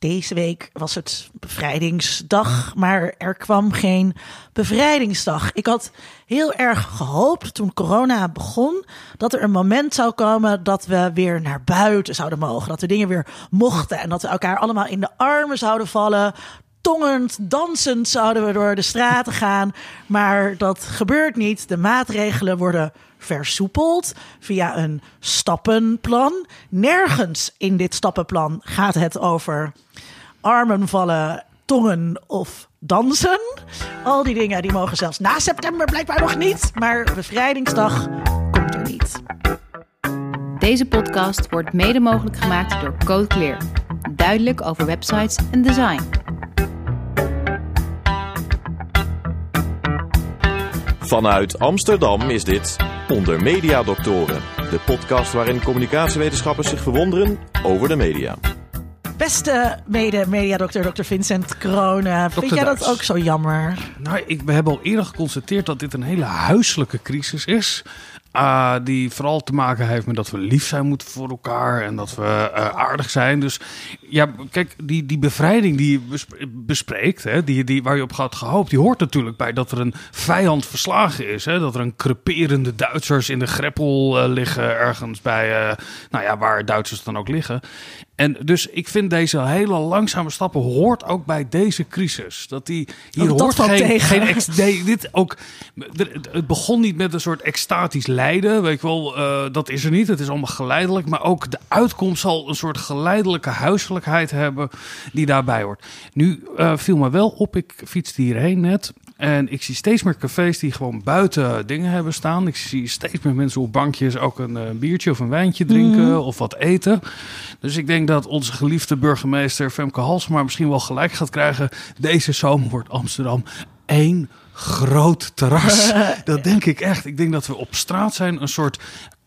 Deze week was het bevrijdingsdag, maar er kwam geen bevrijdingsdag. Ik had heel erg gehoopt toen corona begon dat er een moment zou komen dat we weer naar buiten zouden mogen. Dat we dingen weer mochten en dat we elkaar allemaal in de armen zouden vallen. Tongend, dansend zouden we door de straten gaan. Maar dat gebeurt niet. De maatregelen worden versoepeld via een stappenplan. Nergens in dit stappenplan gaat het over armen vallen, tongen of dansen. Al die dingen die mogen zelfs na september blijkbaar nog niet. Maar bevrijdingsdag komt er niet. Deze podcast wordt mede mogelijk gemaakt door Code Clear. Duidelijk over websites en design. Vanuit Amsterdam is dit Onder Media Doctoren, de podcast waarin communicatiewetenschappers zich verwonderen over de media. Beste mede-mediadokter, Dr. Vincent Kroon. Vind jij dat ook zo jammer? Nou, ik, we hebben al eerder geconstateerd dat dit een hele huiselijke crisis is. Ah, die vooral te maken heeft met dat we lief zijn moeten voor elkaar en dat we eh, aardig zijn. Dus ja, kijk, die, die bevrijding die je bes- bespreekt, hè, die, die, waar je op had gehoopt, die hoort natuurlijk bij dat er een vijand verslagen is. Hè, dat er een creperende Duitsers in de greppel eh, liggen ergens bij, eh, nou ja, waar Duitsers dan ook liggen. En dus ik vind deze hele langzame stappen hoort ook bij deze crisis. Dat die hier Oh, hoort geen, tegen. geen ex- nee, dit ook. Het begon niet met een soort extatisch lijden, weet je wel. eh, dat is er niet. Het is allemaal geleidelijk, maar ook de uitkomst zal een soort geleidelijke huiselijkheid hebben die daarbij hoort. Nu eh, viel me wel op. Ik fietste hierheen net. En ik zie steeds meer cafés die gewoon buiten dingen hebben staan. Ik zie steeds meer mensen op bankjes ook een eh, biertje of een wijntje drinken of wat eten. Dus ik denk dat onze geliefde burgemeester Femke Halsema misschien wel gelijk gaat krijgen. Deze zomer wordt Amsterdam één groot terras. dat denk ik echt. Ik denk dat we op straat zijn een soort...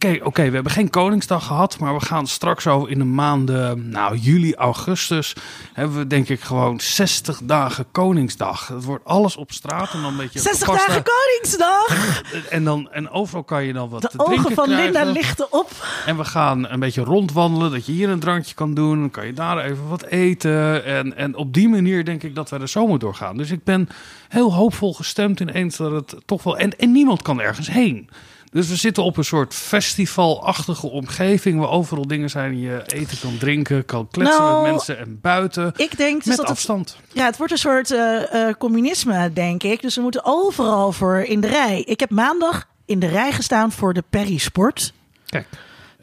Oké, oké, we hebben geen Koningsdag gehad, maar we gaan straks over in de maanden, nou juli, augustus, hebben we denk ik gewoon 60 dagen Koningsdag. Het wordt alles op straat en dan een beetje 60 gepaste- dagen Koningsdag! En, dan, en overal kan je dan wat De te ogen van krijgen. Linda lichten op. En we gaan een beetje rondwandelen, dat je hier een drankje kan doen. Dan kan je daar even wat eten. En, en op die manier denk ik dat we de zomer doorgaan. Dus ik ben heel hoopvol gestemd ineens dat het toch wel... En, en niemand kan ergens heen. Dus we zitten op een soort festivalachtige omgeving... waar overal dingen zijn je eten kan drinken, kan kletsen Nou, met mensen en buiten. Ik denk dus met dat het, afstand. ja, het wordt een soort eh, eh, communisme, denk ik. Dus we moeten overal voor in de rij. Ik heb maandag in de rij gestaan voor de Perry Sport. Kijk,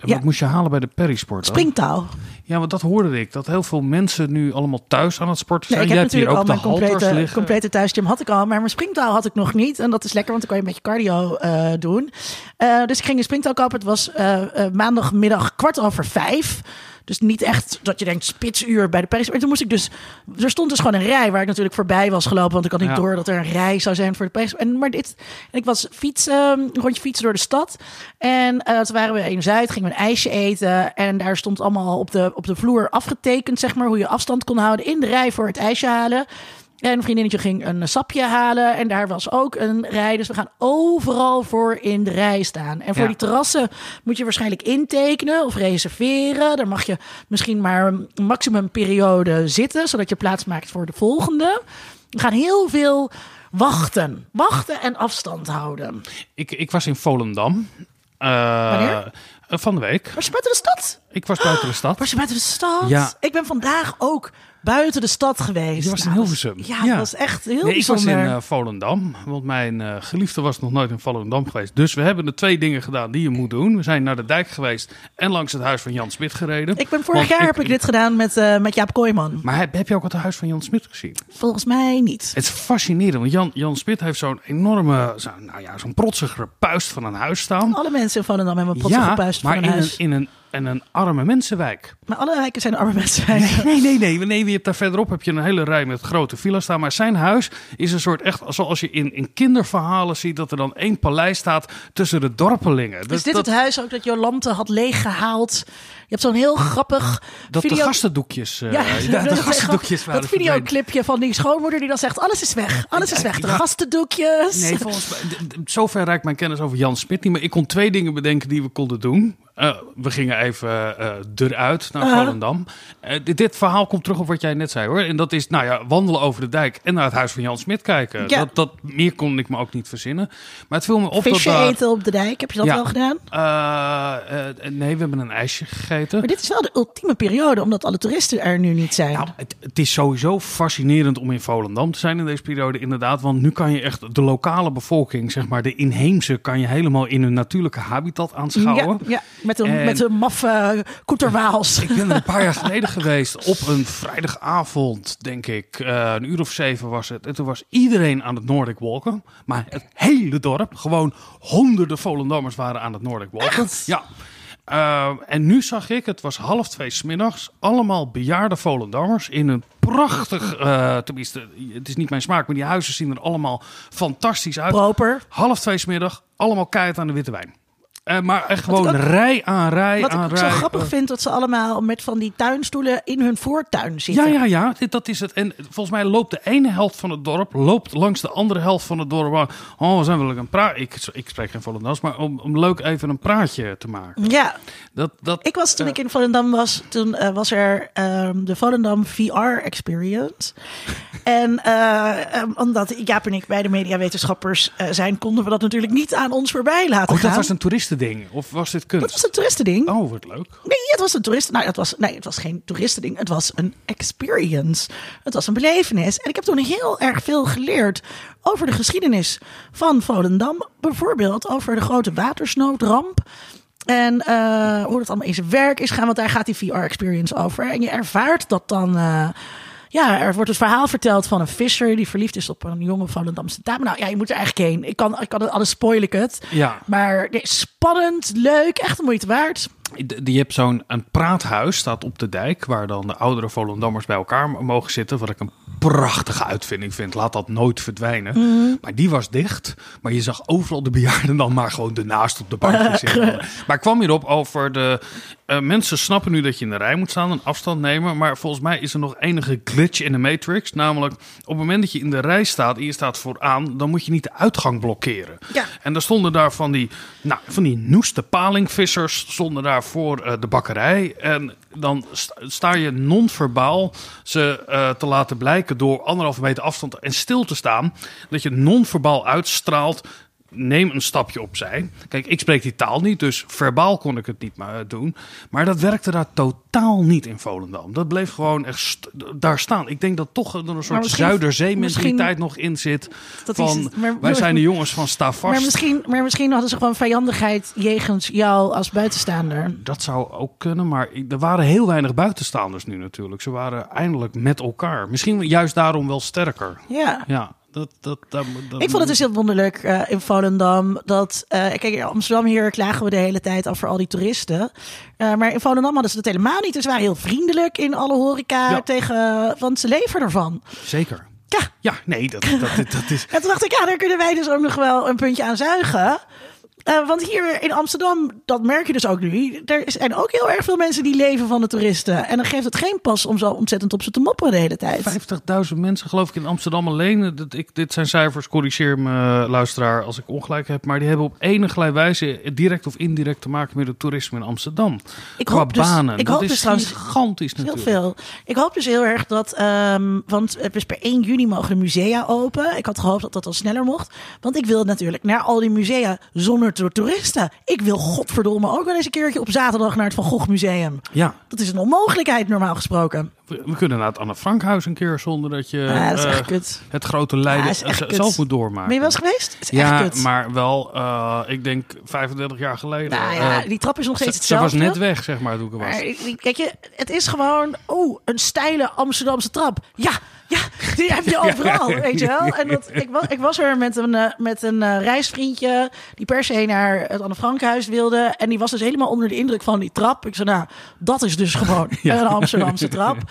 en Ja. wat moest je halen bij de Perisport? dan? Springtouw. Ja, want dat hoorde ik. Dat heel veel mensen nu allemaal thuis aan het sporten Nee, zijn. ik heb Jij hebt hier natuurlijk al ook mijn de complete, complete thuisgym had ik al, maar mijn springtouw had ik nog niet. En dat is lekker, want dan kan je een beetje cardio eh, doen. Eh, dus ik ging een springtouw kopen. Het was eh, maandagmiddag kwart over vijf. Dus niet echt dat je denkt spitsuur bij de Paris. Maar toen moest ik dus... Er stond dus gewoon een rij waar ik natuurlijk voorbij was gelopen. Want ik had niet Ja. door dat er een rij zou zijn voor de Paris. En, maar dit... En ik was fietsen, een rondje fietsen door de stad. En eh toen waren we in Zuid, gingen we een ijsje eten. En daar stond allemaal op de, op de vloer afgetekend, zeg maar, hoe je afstand kon houden in de rij voor het ijsje halen. En een vriendinnetje ging een sapje halen. En daar was ook een rij. Dus we gaan overal voor in de rij staan. En voor Ja. die terrassen moet je waarschijnlijk intekenen of reserveren. Daar mag je misschien maar een maximumperiode zitten. Zodat je plaats maakt voor de volgende. We gaan heel veel wachten. Wachten en afstand houden. Ik, ik was in Volendam. Eh, Wanneer? Van de week. Was je buiten de stad? Ik was buiten de stad. Was je buiten de stad? Ja. Ik ben vandaag ook buiten de stad geweest. Je was in Nou, Hilversum. Ja, Ja. dat was echt heel Nee, ik was in eh, Volendam, want mijn eh, geliefde was nog nooit in Volendam geweest. Dus we hebben de twee dingen gedaan die je moet doen. We zijn naar de dijk geweest en langs het huis van Jan Smit gereden. Ik ben vorig Want jaar heb ik dit gedaan met, eh, met Jaap Kooijman. Maar heb, heb je ook het huis van Jan Smit gezien? Volgens mij niet. Het is fascinerend, want Jan, Jan Smit heeft zo'n enorme, zo, nou ja, zo'n protsige puist van een huis staan. Alle mensen in Volendam hebben een potsige puist maar voor een huis. een, in, een, in een arme mensenwijk. Maar alle wijken zijn arme mensen. Nee, nee, nee, nee. Je hebt daar verderop heb je een hele rij met grote villa's staan. Maar zijn huis is een soort echt, zoals je in, in kinderverhalen ziet, dat er dan één paleis staat tussen de dorpelingen. Is Dus dit dat, het huis ook dat Jolante had leeggehaald? Je hebt zo'n heel grappig dat de gastendoekjes, eh, Ja, ja, de gastendoekjes waren Dat videoclipje van die schoonmoeder die dan zegt... alles is weg, alles is weg. De gastendoekjes. Nee, volgens mij, zover reikt mijn kennis over Jan Smit niet. Maar ik kon twee dingen bedenken die we konden doen. Eh, we gingen even eh, eruit naar Uh-huh. Volendam. Eh, dit, dit verhaal komt terug op wat jij net zei hoor. En dat is, nou ja, wandelen over de dijk en naar het huis van Jan Smit kijken. Ja. Dat, dat, meer kon ik me ook niet verzinnen. Maar het viel me op Visje dat daar... eten op de dijk, heb je dat Ja. wel gedaan? Nee, we hebben een ijsje gegeten. Maar dit is wel de ultieme periode, omdat alle toeristen er nu niet zijn. Nou, het, het is sowieso fascinerend om in Volendam te zijn in deze periode, inderdaad. Want nu kan je echt de lokale bevolking, zeg maar de inheemse, kan je helemaal in hun natuurlijke habitat aanschouwen. ja, ja, met een, En- met een maffe koeterwaals. Ik ben er een paar jaar geleden geweest op een vrijdagavond, denk ik. Eh, een uur of zeven was het. En toen was iedereen aan het Nordic Walken. Maar het hele dorp, gewoon honderden Volendammers waren aan het Nordic Walken. Ja. Eh, en nu zag ik, het was half twee smiddags, allemaal bejaarde Volendammers in een prachtig, eh, tenminste, het is niet mijn smaak, maar die huizen zien er allemaal fantastisch uit. Proper. Half twee smiddag, allemaal keihard aan de witte wijn. Eh, maar echt Wat gewoon ook- rij aan rij Wat aan ik zo rij. grappig Eh, vind, dat ze allemaal met van die tuinstoelen in hun voortuin zitten. ja, ja, ja, dit- dat is het. En volgens mij loopt de ene helft van het dorp loopt langs de andere helft van het dorp. waar- Oh, we zijn wel een praat. Ik, ik spreek geen Volendams, maar om, om leuk even een praatje te maken. Ja, Dat, dat, ik was toen eh, ik in Volendam was, toen eh, was er ehm, de Volendam VR Experience. en ehm, omdat Jaap en ik beide mediawetenschappers zijn, konden we dat natuurlijk niet aan ons voorbij laten Oh, gaan. dat was een toeristending. Of was dit kunst? Dat was een toeristending. Oh, wat leuk. Nee, het was een toeristen. Nou, het was, nee, het was geen toeristending. Het was een experience. Het was een belevenis. En ik heb toen heel erg veel geleerd over de geschiedenis van Volendam. Bijvoorbeeld over de grote watersnoodramp. En eh, hoe dat allemaal in zijn werk is gaan. Want daar gaat die VR-experience over. En je ervaart dat dan... eh, ja, er wordt het verhaal verteld van een visser die verliefd is op een jonge Volendamse dame. Nou ja, je moet er eigenlijk heen. Ik kan, ik kan het alles spoil ik het. Ja. Maar spannend, leuk, echt de moeite waard. Die hebt zo'n een praathuis, staat op de dijk, waar dan de oudere Volendammers bij elkaar mogen zitten. Wat ik een prachtige uitvinding vind. Laat dat nooit verdwijnen. Mhm. Maar die was dicht. Maar je zag overal de bejaarden dan maar gewoon ernaast op de bankje zitten. Maar ik kwam hierop over de... eh, mensen snappen nu dat je in de rij moet staan en afstand nemen. Maar volgens mij is er nog enige glitch in de matrix. Namelijk, op het moment dat je in de rij staat en je staat vooraan... dan moet je niet de uitgang blokkeren. Ja. En daar stonden daar van die, nou, van die noeste palingvissers stonden daar voor eh, de bakkerij. En dan sta, sta je non-verbaal ze eh, te laten blijken door anderhalve meter afstand en stil te staan. Dat je non-verbaal uitstraalt. Neem een stapje opzij. Kijk, ik spreek die taal niet, dus verbaal kon ik het niet maar doen. Maar dat werkte daar totaal niet in Volendam. Dat bleef gewoon echt st- daar staan. Ik denk dat toch er een soort Zuiderzee-mentaliteit nog in zit. Dat is van, het. Maar- wij zijn de jongens van sta vast. Maar misschien, maar misschien hadden ze gewoon vijandigheid jegens jou als buitenstaander. Dat zou ook kunnen, maar er waren heel weinig buitenstaanders nu natuurlijk. Ze waren eindelijk met elkaar. Misschien juist daarom wel sterker. Ja. Ja, dat, dat, dat, dat- Ik vond het dus heel wonderlijk eh, in Volendam dat. eh, kijk, in Amsterdam hier klagen we de hele tijd over al die toeristen. Eh, maar in Volendam hadden ze dat helemaal niet. Dus ze waren heel vriendelijk in alle horeca Ja. tegen. Want ze leven ervan. Zeker. Ja. Ja, nee, dat, dat, dat, dat is... En toen dacht ik, ja, daar kunnen wij dus ook nog wel een puntje aan zuigen. Eh, want hier in Amsterdam, dat merk je dus ook nu. Er zijn ook heel erg veel mensen die leven van de toeristen. En dan geeft het geen pas om zo ontzettend op ze te mopperen de hele tijd. 50.000 mensen geloof ik in Amsterdam alleen. Dat ik, dit zijn cijfers, corrigeer me luisteraar als ik ongelijk heb. Maar die hebben op enige wijze direct of indirect te maken met het toerisme in Amsterdam. Ik Qua hoop dus- banen. ik dat hoop is dus trouwens- gigantisch Heel natuurlijk. veel. Ik hoop dus heel erg dat, ehm, want het is per 1 juni mogen de musea open. Ik had gehoopt dat dat al sneller mocht. Want ik wil natuurlijk naar al die musea zonder to- toeristen. Ik wil godverdomme ook wel eens een keertje op zaterdag naar het Van Gogh Museum. Ja, Dat is een onmogelijkheid normaal gesproken. We, kunnen naar het Anne Frankhuis een keer zonder dat je dat is eh, het grote lijden kut. zelf moet doormaken. Ben je wel eens geweest? Het is Ja, echt maar wel, eh, ik denk 35 jaar geleden. Nou ja, Eh, die trap is nog steeds ze, ze was hetzelfde. net weg, zeg maar, toen ik er was. Maar kijk je, het is gewoon, oh, een steile Amsterdamse trap. Ja, ja, die heb je overal, weet je wel. En dat, ik, was, ik was er met een, met een reisvriendje die per se naar het Anne Frankhuis wilde. En die was dus helemaal onder de indruk van die trap. Ik zei, nou, dat is dus gewoon een Amsterdamse trap.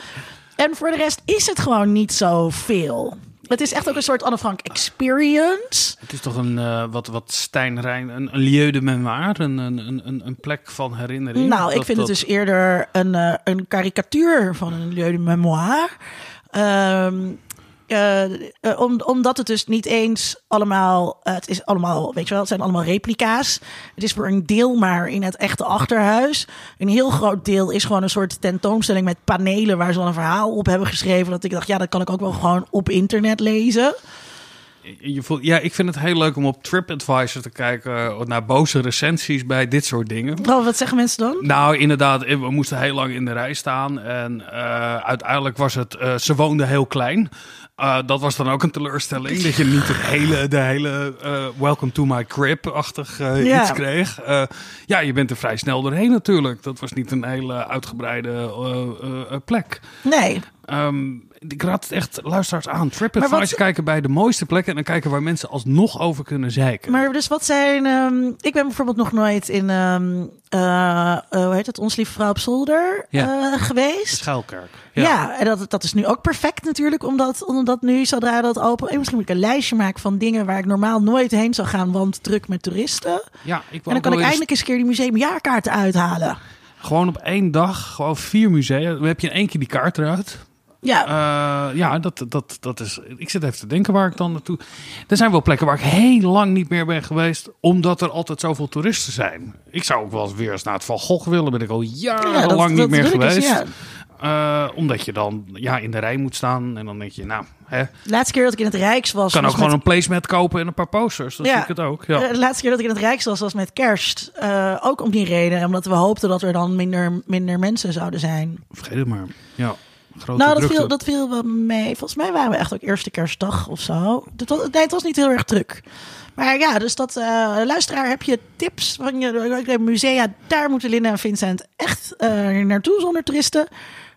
En voor de rest is het gewoon niet zoveel. Het is echt ook een soort Anne Frank experience. Het is toch een eh, wat, wat Stijnrijn, een, een lieu de mémoire, een, een, een, een- plek van herinnering. Nou, ik vind dat- het dus eerder een, eh, een karikatuur van een lieu de mémoire. Ehm, eh, eh, om, omdat het dus niet eens allemaal, eh, het is allemaal, weet je wel, het zijn allemaal replica's. Het is voor een deel maar in het echte achterhuis. Een heel groot deel is gewoon een soort tentoonstelling met panelen waar ze dan een verhaal op hebben geschreven. Dat ik dacht, ja, dat kan ik ook wel gewoon op internet lezen. Je voelt, ja, ik vind het heel leuk om op TripAdvisor te kijken eh, naar boze recensies bij dit soort dingen. Oh, wat zeggen mensen dan? Nou, inderdaad, eh, we moesten heel lang in de rij staan. En eh, uiteindelijk was het, ze woonden heel klein. Uh, dat was dan ook een teleurstelling. Dat je niet het hele, de hele uh, welcome to my crib-achtig uh, Ja. iets kreeg. Ja, je bent er vrij snel doorheen natuurlijk. Dat was niet een hele uitgebreide plek. Nee. Um, ik raad het echt luisteraars aan. TripAdvisor kijken bij de mooiste plekken... en dan kijken waar mensen alsnog over kunnen zeiken. Maar dus wat zijn. ehm, ik ben bijvoorbeeld nog nooit in. ehm eh, eh, hoe heet het? Ons lieve vrouw op zolder Ja. eh, geweest. Schuilkerk. Ja, en dat, dat is nu ook perfect natuurlijk, omdat, omdat nu zodra dat open. En misschien moet ik een lijstje maken van dingen waar ik normaal nooit heen zou gaan, want druk met toeristen. ja ik En wil dan kan ik eens- eindelijk eens een keer die museumjaarkaarten uithalen. Gewoon op één dag, gewoon vier musea. Dan heb je in één keer die kaart eruit. Ja, Eh, ja, dat, dat, dat is. Ik zit even te denken waar ik dan naartoe. Er zijn wel plekken waar ik heel lang niet meer ben geweest, omdat er altijd zoveel toeristen zijn. Ik zou ook wel eens weer eens naar het Van Gogh willen, ben ik al jarenlang ja, dat, niet dat meer dus, geweest. ja. Eh, omdat je dan ja, in de rij moet staan en dan denk je, nou, hè, laatste keer dat ik in het Rijks was. kan ook was gewoon met, een placemat kopen en een paar posters. Dan Ja. zie ik het ook. Ja. de laatste keer dat ik in het Rijks was, was met kerst. Eh, ook om die reden, omdat we hoopten dat er dan minder, minder mensen zouden zijn. Vergeet het maar. Ja. Grote Nou, dat drukte. viel, dat viel wel mee. Volgens mij waren we echt ook eerste kerstdag of zo. Het was, nee, het was niet heel erg druk. Maar ja, dus dat, eh, luisteraar, heb je tips van je musea? Daar moeten Linda en Vincent echt eh, naartoe zonder toeristen.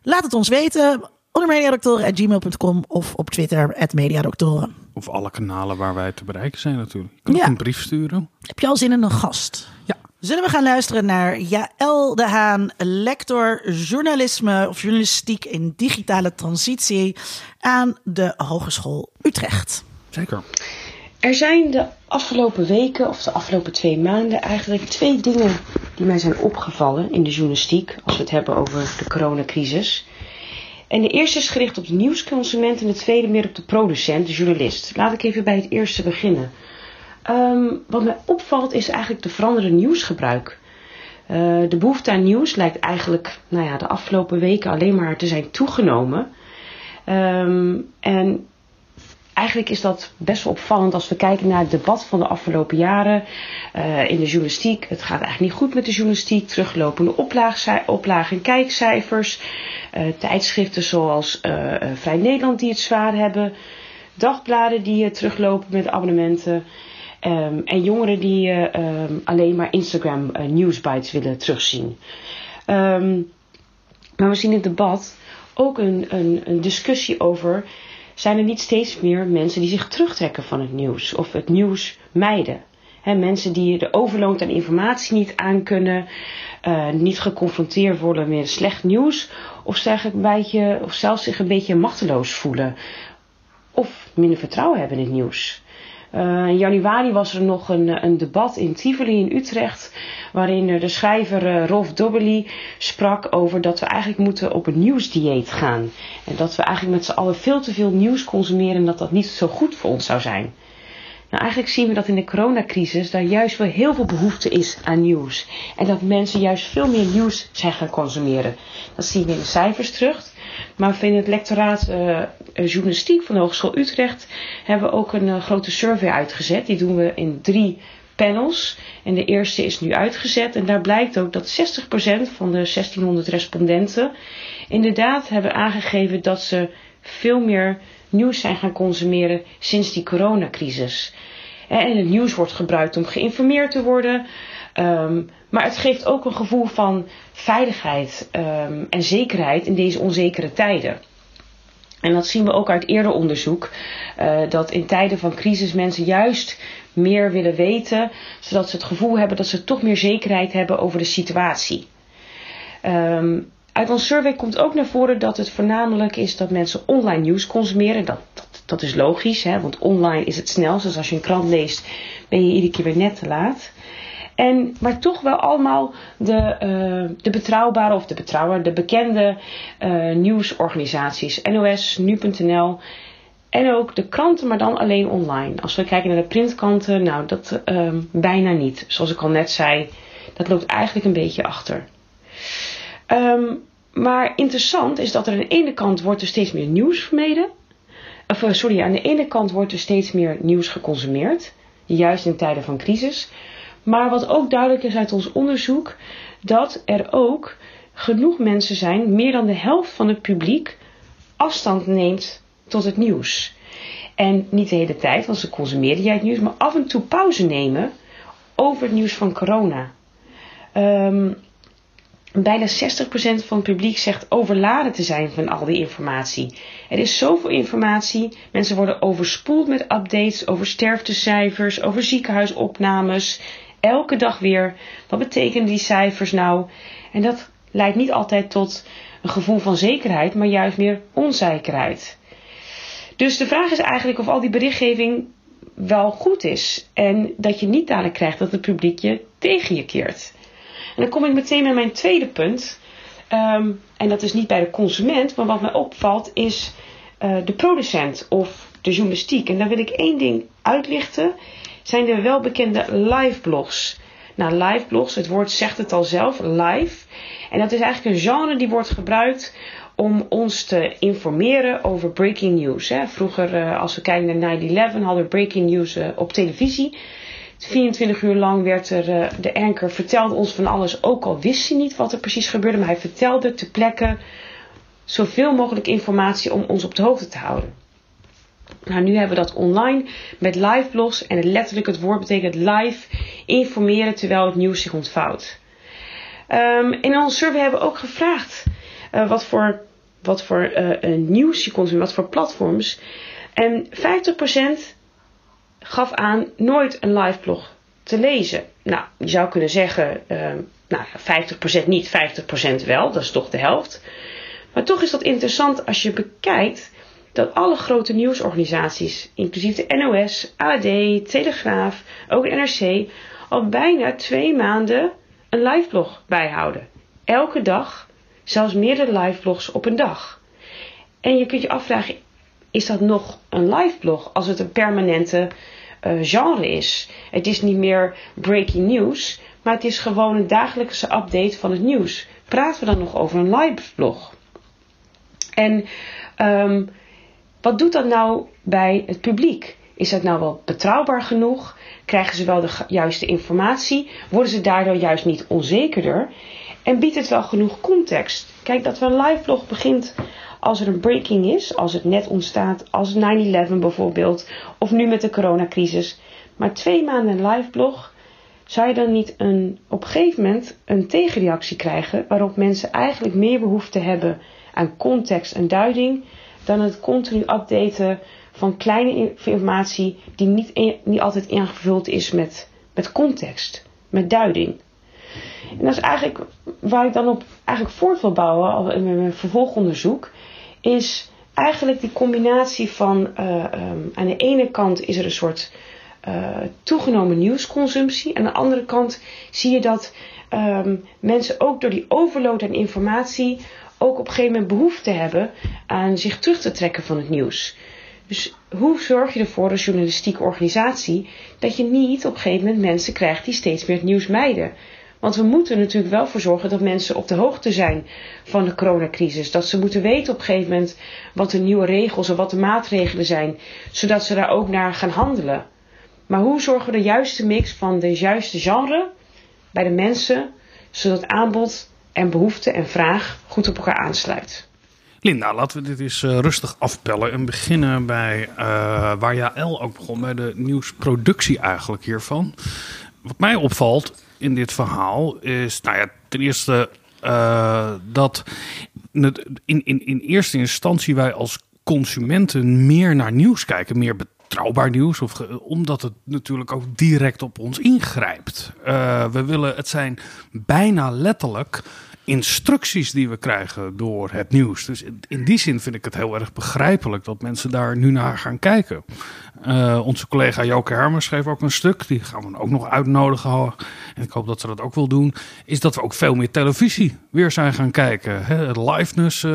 Laat het ons weten. Ondermediadoktoren.gmail.com of op Twitter, mediadoktoren. Of alle kanalen waar wij te bereiken zijn natuurlijk. Je Ja. ook een brief sturen. Heb je al zin in een gast? Ja. Zullen we gaan luisteren naar Jaël de Haan, lector journalisme of journalistiek in digitale transitie aan de Hogeschool Utrecht. Zeker. Er zijn de afgelopen weken of de afgelopen twee maanden eigenlijk twee dingen die mij zijn opgevallen in de journalistiek als we het hebben over de coronacrisis. En de eerste is gericht op de nieuwsconsument en de tweede meer op de producent, de journalist. Laat ik even bij het eerste beginnen. Ehm, wat mij opvalt is eigenlijk de veranderde nieuwsgebruik. Eh, de behoefte aan nieuws lijkt eigenlijk nou ja, de afgelopen weken alleen maar te zijn toegenomen. Ehm, en eigenlijk is dat best wel opvallend als we kijken naar het debat van de afgelopen jaren eh, in de journalistiek. Het gaat eigenlijk niet goed met de journalistiek. Teruglopende oplagen en kijkcijfers. Eh, tijdschriften zoals Vrij Nederland die het zwaar hebben. Dagbladen die teruglopen met abonnementen. Ehm, en jongeren die eh, ehm, alleen maar Instagram eh, nieuwsbites willen terugzien. Ehm, maar we zien in het debat ook een, een, een discussie over... zijn er niet steeds meer mensen die zich terugtrekken van het nieuws... of het nieuws mijden. Mensen die de overload aan informatie niet aankunnen... eh niet geconfronteerd worden met slecht nieuws... of, zich een beetje, of zelfs zich een beetje machteloos voelen... of minder vertrouwen hebben in het nieuws... Uh, in januari was er nog een, een debat in Tivoli in Utrecht, waarin uh, de schrijver uh, Rolf Dobbely sprak over dat we eigenlijk moeten op een nieuwsdieet gaan. En dat we eigenlijk met z'n allen veel te veel nieuws consumeren en dat dat niet zo goed voor ons zou zijn. Nou, eigenlijk zien we dat in de coronacrisis daar juist wel heel veel behoefte is aan nieuws. En dat mensen juist veel meer nieuws zijn gaan consumeren. Dat zien we in de cijfers terug. Maar in het lectoraat uh, journalistiek van de Hogeschool Utrecht hebben we ook een uh, grote survey uitgezet. Die doen we in drie panels. En de eerste is nu uitgezet. En daar blijkt ook dat 60% van de 1600 respondenten inderdaad hebben aangegeven dat ze veel meer nieuws zijn gaan consumeren sinds die coronacrisis. En het nieuws wordt gebruikt om geïnformeerd te worden. Um, maar het geeft ook een gevoel van veiligheid um, en zekerheid in deze onzekere tijden. En dat zien we ook uit eerder onderzoek. Uh, dat in tijden van crisis mensen juist meer willen weten. Zodat ze het gevoel hebben dat ze toch meer zekerheid hebben over de situatie. Um, uit ons survey komt ook naar voren dat het voornamelijk is dat mensen online nieuws consumeren. Dat, dat, dat is logisch, hè, want online is het snelst. Dus als je een krant leest, ben je iedere keer weer net te laat. En, maar toch wel allemaal de, uh, de betrouwbare of de betrouwbare, de bekende uh, nieuwsorganisaties. NOS, Nu.nl En ook de kranten, maar dan alleen online. Als we kijken naar de printkranten, nou dat ehm, bijna niet. Zoals ik al net zei, dat loopt eigenlijk een beetje achter. Ehm, maar interessant is dat er aan de ene kant wordt er steeds meer nieuws vermeden. Of, eh, sorry, aan de ene kant wordt er steeds meer nieuws geconsumeerd. Juist in tijden van crisis. Maar wat ook duidelijk is uit ons onderzoek, dat er ook genoeg mensen zijn, meer dan de helft van het publiek, afstand neemt tot het nieuws. En niet de hele tijd, want ze consumeren jij het nieuws, maar af en toe pauze nemen over het nieuws van corona. Um, bijna 60% van het publiek zegt overladen te zijn van al die informatie. Er is zoveel informatie. Mensen worden overspoeld met updates over sterftecijfers, over ziekenhuisopnames. Elke dag weer. Wat betekenen die cijfers nou? En dat leidt niet altijd tot een gevoel van zekerheid, maar juist meer onzekerheid. Dus de vraag is eigenlijk of al die berichtgeving wel goed is. En dat je niet dadelijk krijgt dat het publiek je tegen je keert. En dan kom ik meteen met mijn tweede punt. Ehm, en dat is niet bij de consument, maar wat mij opvalt is uh, de producent of de journalistiek. En daar wil ik één ding uitlichten. Zijn de welbekende live blogs. Nou, live blogs, het woord zegt het al zelf, live. En dat is eigenlijk een genre die wordt gebruikt om ons te informeren over breaking news. Hè. Vroeger, uh, als we kijken naar 9-11, hadden we breaking news uh, op televisie. 24 uur lang werd er, uh, de anker vertelde ons van alles, ook al wist hij niet wat er precies gebeurde, maar hij vertelde te plekken zoveel mogelijk informatie om ons op de hoogte te houden. Nou, nu hebben we dat online met live blogs en het letterlijk het woord betekent live informeren terwijl het nieuws zich ontvouwt. Um, in onze survey hebben we ook gevraagd uh, wat voor, wat voor uh, nieuws je consumeert, wat voor platforms. En 50% gaf aan nooit een live blog te lezen. Nou, je zou kunnen zeggen, uh, nou, 50% niet, 50% wel, dat is toch de helft. Maar toch is dat interessant als je bekijkt dat alle grote nieuwsorganisaties, inclusief de NOS, AD, Telegraaf, ook de NRC, al bijna twee maanden een liveblog bijhouden. Elke dag, zelfs meerdere liveblogs op een dag. En je kunt je afvragen, is dat nog een liveblog als het een permanente uh, genre is? Het is niet meer breaking news, maar het is gewoon een dagelijkse update van het nieuws. Praten we dan nog over een liveblog? En um, wat doet dat nou bij het publiek? Is dat nou wel betrouwbaar genoeg? Krijgen ze wel de juiste informatie? Worden ze daardoor juist niet onzekerder? En biedt het wel genoeg context? Kijk, dat we een live blog begint als er een breaking is, als het net ontstaat, als 9-11 bijvoorbeeld, of nu met de coronacrisis. Maar twee maanden een live blog, zou je dan niet een, op een gegeven moment een tegenreactie krijgen waarop mensen eigenlijk meer behoefte hebben aan context en duiding dan het continu updaten van kleine informatie die niet, niet altijd ingevuld is met, met context, met duiding. En dat is eigenlijk waar ik dan op eigenlijk voort wil bouwen in mijn vervolgonderzoek, is eigenlijk die combinatie van uh, um, aan de ene kant is er een soort uh, toegenomen nieuwsconsumptie, aan de andere kant zie je dat um, mensen ook door die overload aan informatie ook op een gegeven moment behoefte hebben aan zich terug te trekken van het nieuws. Dus hoe zorg je ervoor als journalistieke organisatie dat je niet op een gegeven moment mensen krijgt die steeds meer het nieuws mijden? Want we moeten natuurlijk wel voor zorgen dat mensen op de hoogte zijn van de coronacrisis. Dat ze moeten weten op een gegeven moment wat de nieuwe regels en wat de maatregelen zijn. Zodat ze daar ook naar gaan handelen. Maar hoe zorgen we de juiste mix van de juiste genre bij de mensen. Zodat aanbod en behoefte en vraag goed op elkaar aansluit. Linda, laten we dit eens uh, rustig afpellen en beginnen bij uh, waar Jaël ook begon, bij de nieuwsproductie eigenlijk hiervan. Wat mij opvalt in dit verhaal is, nou ja, ten eerste uh, dat in, in, in eerste instantie wij als consumenten meer naar nieuws kijken, meer betrouwbaar nieuws, of, omdat het natuurlijk ook direct op ons ingrijpt. Uh, we willen, het zijn bijna letterlijk instructies die we krijgen door het nieuws. Dus in die zin vind ik het heel erg begrijpelijk dat mensen daar nu naar gaan kijken. Uh, onze collega Joke Hermers schreef ook een stuk. Die gaan we ook nog uitnodigen. En ik hoop dat ze dat ook wil doen. Is dat we ook veel meer televisie weer zijn gaan kijken. Hè? Liveness uh,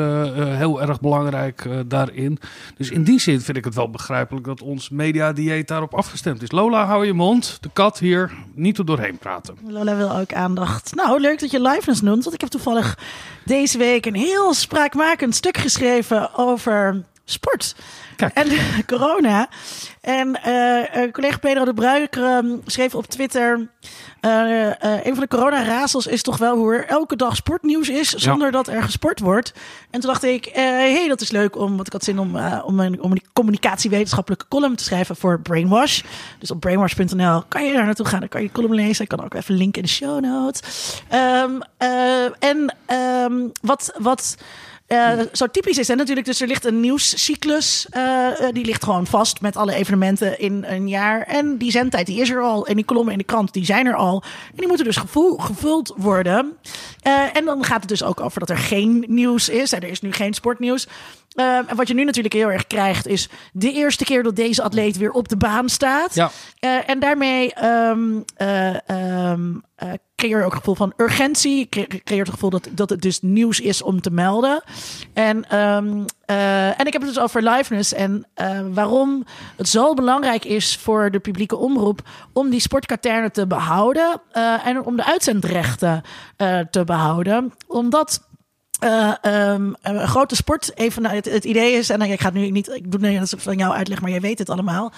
heel erg belangrijk daarin. Dus in die zin vind ik het wel begrijpelijk dat ons mediadieet daarop afgestemd is. Lola, hou je mond. De kat hier niet er doorheen praten. Lola wil ook aandacht. Nou, leuk dat je liveness noemt. Want ik heb toevallig deze week een heel spraakmakend stuk geschreven over sport. Kijk. En corona. En uh, collega Pedro de Bruiker um, schreef op Twitter... Uh, een van de corona-razels is toch wel hoe er elke dag sportnieuws is... zonder dat er gesport wordt. En toen dacht ik, hé, hey, dat is leuk om... want ik had zin om, om, een, om een communicatiewetenschappelijke column te schrijven voor Brainwash. Dus op brainwash.nl kan je daar naartoe gaan. Dan kan je column lezen. Ik kan ook even linken in de show notes. Um, en um, wat... wat uh, zo typisch is. En natuurlijk, dus er ligt een nieuwscyclus. Uh, die ligt gewoon vast met alle evenementen in een jaar. En die zendtijd, die is er al. En die kolommen in de krant, die zijn er al. En die moeten dus gevuld worden. En dan gaat het dus ook over dat er geen nieuws is. Er is nu geen sportnieuws. Uh, en wat je nu natuurlijk heel erg krijgt, is de eerste keer dat deze atleet weer op de baan staat. Ja. Uh, en daarmee um, uh, um, creëer je ook het gevoel van urgentie. Creëert het gevoel dat, dat het dus nieuws is om te melden. En, um, en ik heb het dus over liveness en waarom het zo belangrijk is voor de publieke omroep om die sportkaterne te behouden en om de uitzendrechten te behouden. Omdat uh, um, een grote sport, even het, het idee is, en ik ga nu niet, ik doe het van jou uitleg, maar jij weet het allemaal.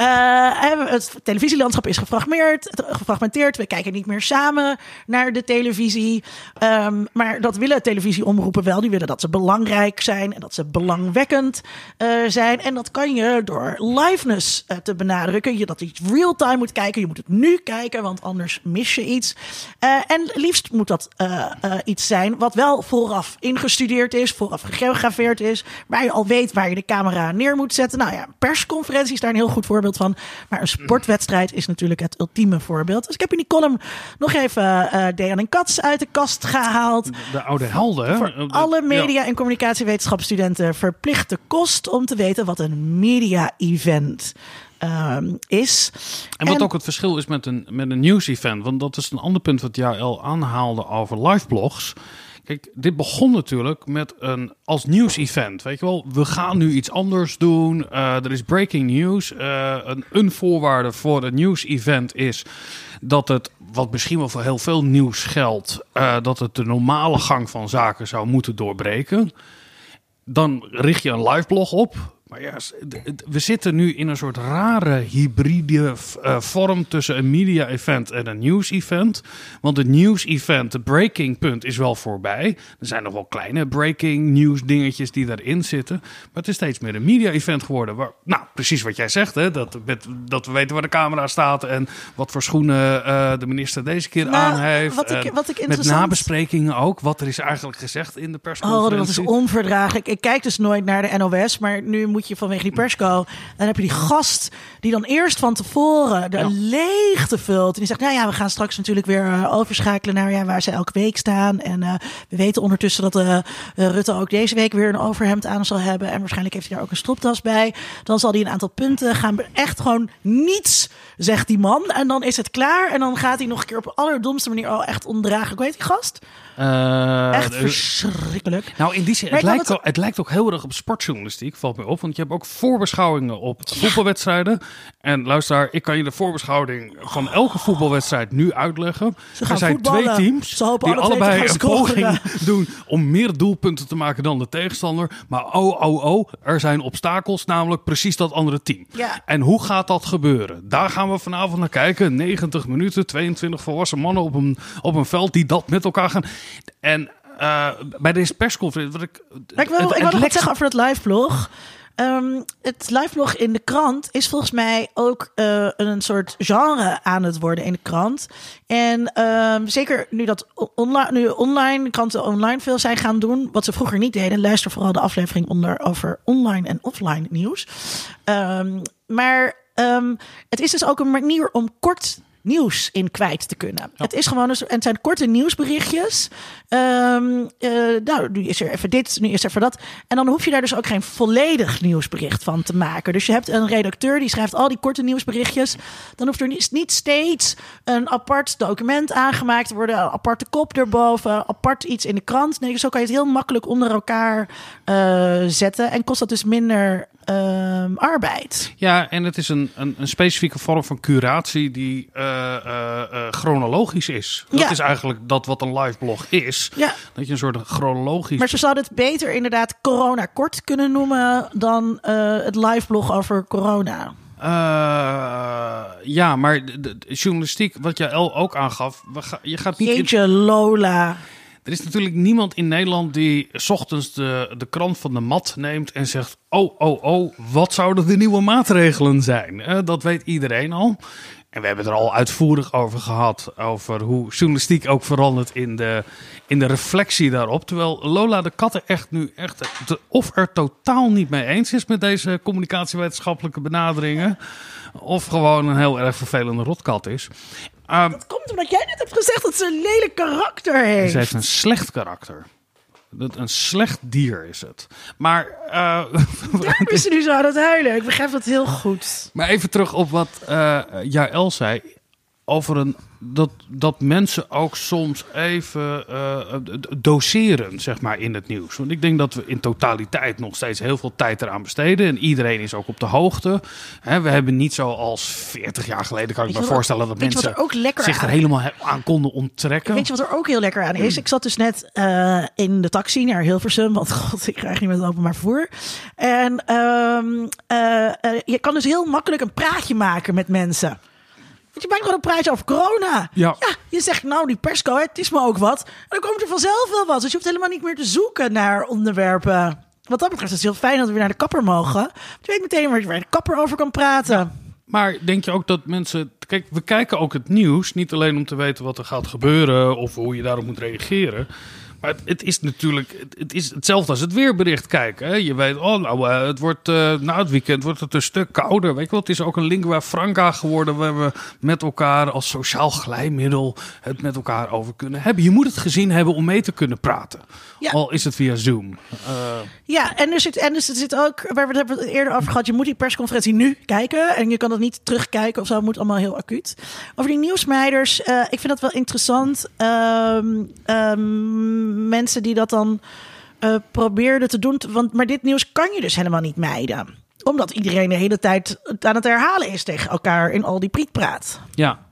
Uh, het televisielandschap is gefragmenteerd, gefragmenteerd. We kijken niet meer samen naar de televisie. Um, maar dat willen televisieomroepen wel. Die willen dat ze belangrijk zijn en dat ze belangwekkend zijn. En dat kan je door liveness te benadrukken. Je dat je real-time moet kijken. Je moet het nu kijken, want anders mis je iets. en liefst moet dat iets zijn wat wel vooraf vooraf ingestudeerd is, vooraf gegeografeerd is, waar je al weet waar je de camera neer moet zetten. Nou ja, persconferentie is daar een heel goed voorbeeld van. Maar een sportwedstrijd is natuurlijk het ultieme voorbeeld. Dus ik heb in die column nog even uh, Dejan en Kats uit de kast gehaald. De oude helden. Voor alle media- en communicatiewetenschapsstudenten verplichte kost om te weten wat een media-event um, is. En wat ook het verschil is met een, met een nieuws-event. Want dat is een ander punt wat jij al aanhaalde over live blogs. Kijk, dit begon natuurlijk met een als nieuws-event. Weet je wel, we gaan nu iets anders doen. Uh, er is breaking news. Uh, een, voorwaarde voor een nieuws-event is dat het, wat misschien wel voor heel veel nieuws geldt, uh, dat het de normale gang van zaken zou moeten doorbreken. Dan richt je een live blog op. Maar ja, we zitten nu in een soort rare hybride uh, vorm tussen een media-event en een news-event. Want het news-event, de breaking punt, is wel voorbij. Er zijn nog wel kleine breaking news dingetjes die daarin zitten. Maar het is steeds meer een media-event geworden. Waar, nou, precies wat jij zegt, hè? Dat, met, dat we weten waar de camera staat en wat voor schoenen uh, de minister deze keer nou, aan heeft. Wat ik, wat ik interessant... Met nabesprekingen ook, wat er is eigenlijk gezegd in de persconferentie. Oh, dat is onverdraaglijk. Ik kijk dus nooit naar de NOS, maar nu moet je vanwege die persco. Dan heb je die gast die dan eerst van tevoren de ja. leegte vult. En die zegt, nou ja, we gaan straks natuurlijk weer uh, overschakelen naar ja, waar ze elke week staan. En uh, we weten ondertussen dat uh, Rutte ook deze week weer een overhemd aan zal hebben. En waarschijnlijk heeft hij daar ook een stropdas bij. Dan zal hij een aantal punten gaan. Echt gewoon niets, zegt die man. En dan is het klaar. En dan gaat hij nog een keer op allerdomste manier. Oh, echt ondraaglijk. Weet die gast? Uh, Echt verschrikkelijk. Nou, in die zin, het lijkt, het... Ook, het lijkt ook heel erg op sportjournalistiek, valt me op. Want je hebt ook voorbeschouwingen op voetbalwedstrijden. En luister, ik kan je de voorbeschouwing van elke voetbalwedstrijd nu uitleggen. er zijn twee teams die allebei een poging doen om meer doelpunten te maken dan de tegenstander. Maar oh, oh, oh, er zijn obstakels, namelijk precies dat andere team. Ja. En hoe gaat dat gebeuren? Daar gaan we vanavond naar kijken. 90 minuten, 22 volwassen mannen op een, op een veld die dat met elkaar gaan. En uh, bij deze persconferentie. Wat ik, ik wil, het, ik wil nog wat zeggen over het live blog. Um, het liveblog in de krant is volgens mij ook uh, een soort genre aan het worden in de krant. En um, zeker nu dat online, nu online kranten online veel zijn gaan doen, wat ze vroeger niet deden. Luister vooral de aflevering onder over online en offline nieuws. Um, maar het is dus ook een manier om kort nieuws in kwijt te kunnen. Het is gewoon een, soort- en het zijn korte nieuwsberichtjes. Ehm, eh, nou, nu is er even dit, nu is er even dat. En dan hoef je daar dus ook geen volledig nieuwsbericht van te maken. Dus je hebt een redacteur die schrijft al die korte nieuwsberichtjes. Dan hoeft er niet, niet steeds een apart document aangemaakt te worden, een aparte kop erboven, apart iets in de krant. Nee, zo kan je het heel makkelijk onder elkaar eh, zetten en kost dat dus minder ehm, arbeid. Ja, en het is een, een, een specifieke vorm van curatie die eh, eh, eh, chronologisch is. Dat Ja. is eigenlijk dat wat een live blog is. Ja. Dat je een soort chronologisch... Maar ze zouden het beter inderdaad corona kort kunnen noemen dan het live blog over corona. Ja, maar de, journalistiek, wat jij ook aangaf, we ga- je gaat niet in, Jeetje, Lola. Er is natuurlijk niemand in Nederland die ochtends de, de krant van de mat neemt en zegt: Oh, oh, oh, wat zouden de nieuwe maatregelen zijn? Eh, dat weet iedereen al. En we hebben het er al uitvoerig over gehad. Over hoe journalistiek ook verandert in de, in de reflectie daarop. Terwijl Lola de Kat er echt nu echt of er totaal niet mee eens is met deze communicatiewetenschappelijke benaderingen. Of gewoon een heel erg vervelende rotkat is. Ehm, Het komt omdat jij net hebt gezegd dat ze een lelijk karakter heeft. ze heeft een slecht karakter. Dat een slecht dier is het. Maar, eh, Daarom is ze nu zo aan het huilen. Ik begrijp dat heel goed. maar even terug op wat eh Jaël zei. Over een, dat, dat mensen ook soms even eh, doseren, zeg maar, in het nieuws. Want ik denk dat we in totaliteit nog steeds heel veel tijd eraan besteden. En iedereen is ook op de hoogte. Hè, we hebben niet zoals 40 jaar geleden, kan ik me voorstellen, dat mensen er ook zich er helemaal he- aan konden onttrekken. Weet je wat er ook heel lekker aan is? Ik zat dus net eh, in de taxi naar Hilversum. Want god, ik krijg niet met openbaar vervoer. En ehm, eh, eh, je kan dus heel makkelijk een praatje maken met mensen. Want je maakt gewoon een praatje over corona. Ja. je zegt nou die persco, het is me ook wat. En dan komt er vanzelf wel wat. Dus je hoeft helemaal niet meer te zoeken naar onderwerpen. Wat dat betreft is het heel fijn dat we weer naar de kapper mogen. Want je weet meteen waar je waar de kapper over kan praten. Maar denk je ook dat mensen. Kijk, we kijken ook het nieuws. Niet alleen om te weten wat er gaat gebeuren. of hoe je daarop moet reageren. Maar het, is natuurlijk. Het, is hetzelfde als het weerbericht kijken. Hè? Je weet, oh, nou, eh, het wordt. eh, na het weekend wordt het een stuk kouder. Weet je wel, het is ook een lingua franca geworden. Waar we met elkaar als sociaal glijmiddel. het met elkaar over kunnen hebben. Je moet het gezien hebben om mee te kunnen praten. Ja. Al is het via Zoom. Eh, Ja, en er zit, en er zit ook, waar we het hebben eerder over gehad, je moet die persconferentie nu kijken en je kan dat niet terugkijken of zo, het moet allemaal heel acuut. Over die nieuwsmeiders, ik vind dat wel interessant. Ehm, ehm, mensen die dat dan eh, probeerden te doen, want, maar dit nieuws kan je dus helemaal niet mijden. Omdat iedereen de hele tijd aan het herhalen is tegen elkaar in al die prietpraat. Ja.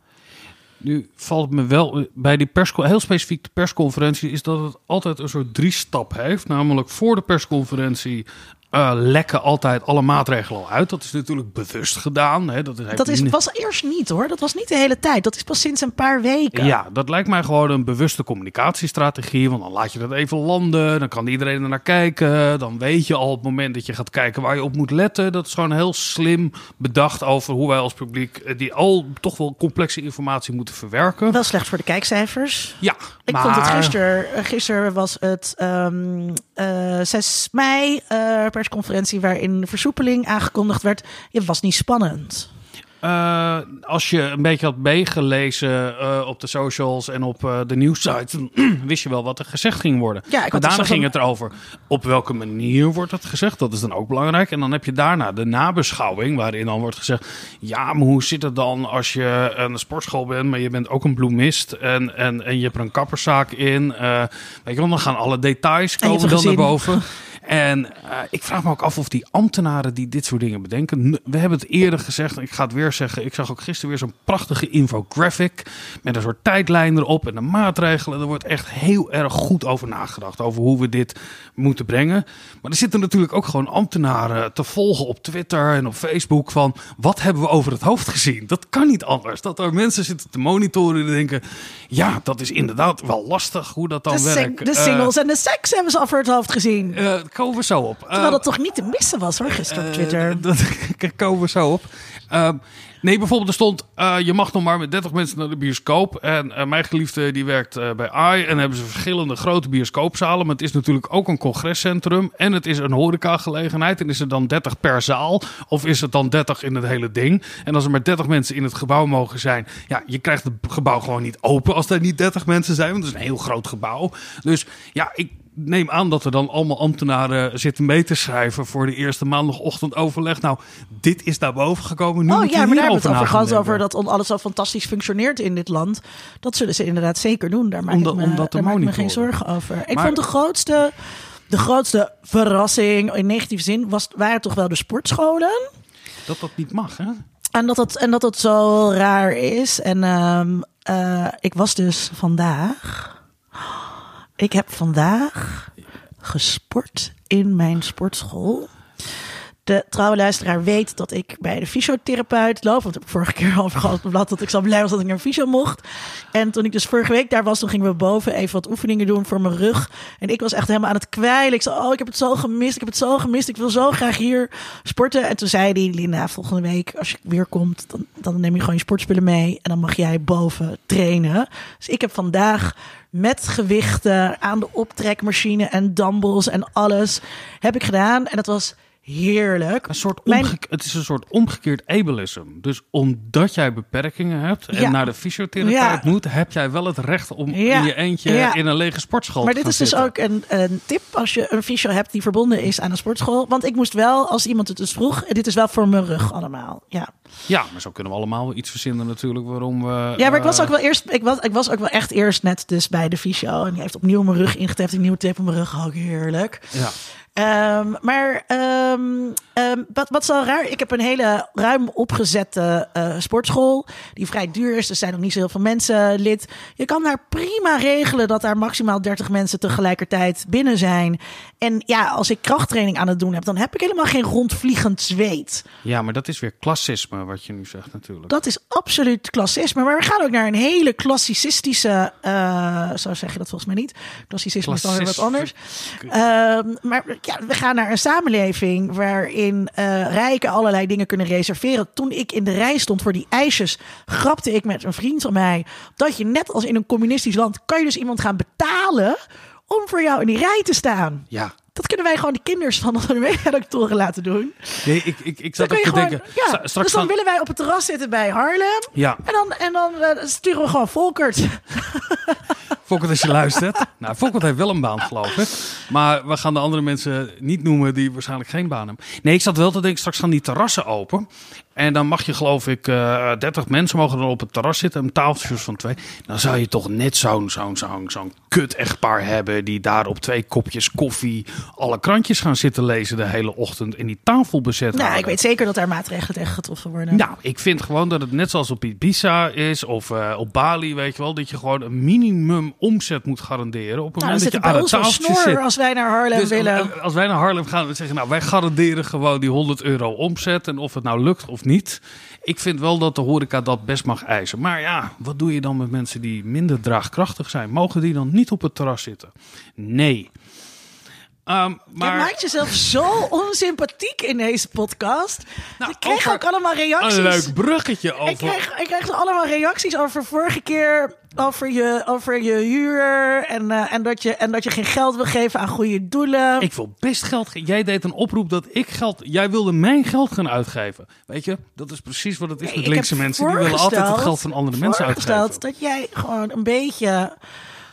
Nu valt me wel bij die persco heel specifiek de persconferentie is dat het altijd een soort drie stap heeft. Namelijk voor de persconferentie eh, lekken altijd alle maatregelen al uit. Dat is natuurlijk bewust gedaan. Hè. Dat, heeft Dat is, was eerst niet hoor, dat was niet de hele tijd. Dat is pas sinds een paar weken. Ja, dat lijkt mij gewoon een bewuste communicatiestrategie. Want dan laat je dat even landen. Dan kan iedereen er naar kijken. Dan weet je al op het moment dat je gaat kijken waar je op moet letten. Dat is gewoon heel slim bedacht over hoe wij als publiek eh, die al toch wel complexe informatie moeten verwerken. Wel slecht voor de kijkcijfers. Ja, Ik maar... vond het gisteren, gisteren was het ehm eh 6 mei eh, persconferentie waarin de versoepeling aangekondigd werd. Het was niet spannend. Eh, als je een beetje had meegelezen eh, op de socials en op eh, de nieuwssites, wist je wel wat er gezegd ging worden. Ja, ik had daarna ging het erover op welke manier wordt het gezegd. Dat is dan ook belangrijk. En dan heb je daarna de nabeschouwing, waarin dan wordt gezegd: ja, maar hoe zit het dan als je een sportschool bent, maar je bent ook een bloemist en, en, en je hebt er een kapperszaak in? Weet je wel, dan gaan alle details komen dan naar boven. En eh, ik vraag me ook af of die ambtenaren die dit soort dingen bedenken. We hebben het eerder gezegd, en ik ga het weer zeggen. Ik zag ook gisteren weer zo'n prachtige infographic. Met een soort tijdlijn erop en de maatregelen. Er wordt echt heel erg goed over nagedacht. Over hoe we dit moeten brengen. Maar er zitten natuurlijk ook gewoon ambtenaren te volgen op Twitter en op Facebook. Van wat hebben we over het hoofd gezien? Dat kan niet anders. Dat er mensen zitten te monitoren en denken. Ja, dat is inderdaad wel lastig hoe dat dan De, werkt. de Eh, singles en de seks hebben ze voor het hoofd gezien. eh, komen we zo op. Terwijl Eh, dat toch niet te missen was hoor, gisteren op Twitter. eh, dat daar komen we zo op. Ehm, nee, bijvoorbeeld er stond... eh, je mag nog maar met 30 mensen naar de bioscoop. En eh, mijn geliefde die werkt bij AI. En hebben ze verschillende grote bioscoopzalen. Maar het is natuurlijk ook een congrescentrum. En het is een horecagelegenheid. En is het dan 30 per zaal? Of is het dan 30 in het hele ding? En als er maar 30 mensen in het gebouw mogen zijn... Ja, je krijgt het gebouw gewoon niet open als er niet 30 mensen zijn. Want het is een heel groot gebouw. Dus ja, ik neem aan dat er dan allemaal ambtenaren zitten mee te schrijven voor de eerste maandagochtend overleg. Nou, dit is naar boven gekomen. Nu Oh ja, maar daar hebben we het over gehad, over dat alles zo fantastisch functioneert in dit land. Dat zullen ze inderdaad zeker doen. Daar maak Om dat- ik me, om dat te daar maak ik me geen zorgen over. Ik vond de grootste, de grootste verrassing in negatieve zin was, waren toch wel de sportscholen. Dat dat niet mag, hè? En dat het, en dat het zo raar is. En ehm, eh, ik was dus vandaag. Ik heb vandaag gesport in mijn sportschool. De trouwe luisteraar weet dat ik bij de fysiotherapeut loop. Want dat heb ik vorige keer al gehad blad dat ik zo blij was dat ik naar fysio mocht. En toen ik dus vorige week daar was, toen gingen we boven even wat oefeningen doen voor mijn rug. En ik was echt helemaal aan het kwijlen. Ik zei, oh, ik heb het zo gemist. Ik heb het zo gemist. Ik wil zo graag hier sporten. En toen zei hij, Linda, volgende week als je weer komt, dan, dan neem je gewoon je sportspullen mee. En dan mag jij boven trainen. Dus ik heb vandaag met gewichten aan de optrekmachine en dumbbells en alles heb ik gedaan. En dat was heerlijk. Een soort Mijn- Het is een soort omgekeerd ableism. Dus omdat jij beperkingen hebt en Ja. naar de fysiotherapeut Ja. moet, heb jij wel het recht om Ja. in je eentje in een lege sportschool Maar te dit gaan is dus ook een, een tip als je een fysio hebt die verbonden is aan een sportschool. Want ik moest wel, als iemand het dus vroeg, dit is wel voor mijn rug allemaal. Ja, Ja, maar zo kunnen we allemaal wel iets verzinnen natuurlijk waarom we... ja maar ik was eh, ook wel eerst, ik was, ik was ook wel echt eerst net dus bij de fysio. En die heeft opnieuw mijn rug ingeteft, een nieuwe tape op mijn rug. Ook heerlijk. Ja. Ehm, maar ehm, ehm, wat, wat is raar? Ik heb een hele ruim opgezette eh, sportschool. Die vrij duur is. Er zijn nog niet zo heel veel mensen lid. Je kan daar prima regelen dat daar maximaal 30 mensen tegelijkertijd binnen zijn. En ja, als ik krachttraining aan het doen heb, dan heb ik helemaal geen rondvliegend zweet. ja, maar dat is weer klassisme wat je nu zegt natuurlijk. Dat is absoluut klassisme. Maar we gaan ook naar een hele klassicistische. eh, zo zeg je dat volgens mij niet. Klassicisme is dan weer wat anders. Maar ja, we gaan naar een samenleving waarin eh, rijken allerlei dingen kunnen reserveren. Toen ik in de rij stond voor die ijsjes, grapte ik met een vriend van mij dat je net als in een communistisch land kan je dus iemand gaan betalen om voor jou in die rij te staan. Ja. Dat kunnen wij gewoon de kinders van de mediadoctoren laten doen. Nee, ik, ik, ik zat ook te gewoon, denken... ja, stra- straks dus dan gaan- willen wij op het terras zitten bij Harlem. Ja, En dan, en dan eh, sturen we gewoon Volkert. Fokkert als je luistert. Nou, Fokkert heeft wel een baan, geloof ik. Maar we gaan de andere mensen niet noemen die waarschijnlijk geen baan hebben. Nee, ik zat wel te denken, straks gaan die terrassen open. En dan mag je, geloof ik, eh 30 mensen mogen dan op het terras zitten. En tafeltjes van twee. Dan zou je toch net zo'n zo'n zo'n zo'n kut echtpaar hebben. Die daar op twee kopjes koffie alle krantjes gaan zitten lezen de hele ochtend. En die tafel bezet nou, ik weet zeker dat daar maatregelen tegen getroffen worden. Nou, ik vind gewoon dat het net zoals op Ibiza is of eh, op Bali, weet je wel, dat je gewoon een minimum omzet moet garanderen op het nou, moment dat je aan het tafeltje zit. als wij naar Harlem Dus, willen. eh, als wij naar Harlem gaan, we zeggen nou, wij garanderen gewoon die 100 euro omzet en of het nou lukt of niet. Ik vind wel dat de horeca dat best mag eisen. Maar ja, wat doe je dan met mensen die minder draagkrachtig zijn? Mogen die dan niet op het terras zitten? Nee. Ehm, maar... Je maakt jezelf zo onsympathiek in deze podcast. Nou, ik kreeg over- ook allemaal reacties. Een leuk bruggetje over... Ik kreeg, ik kreeg allemaal reacties over vorige keer. Over je, over je huur. En, eh, en, dat je, en dat je geen geld wil geven aan goede doelen. Ik wil best geld geven. Jij deed een oproep dat ik geld. Jij wilde mijn geld gaan uitgeven. Weet je, dat is precies wat het is Nee, met linkse mensen. Die willen altijd het geld van andere mensen uitgeven. dat jij gewoon een beetje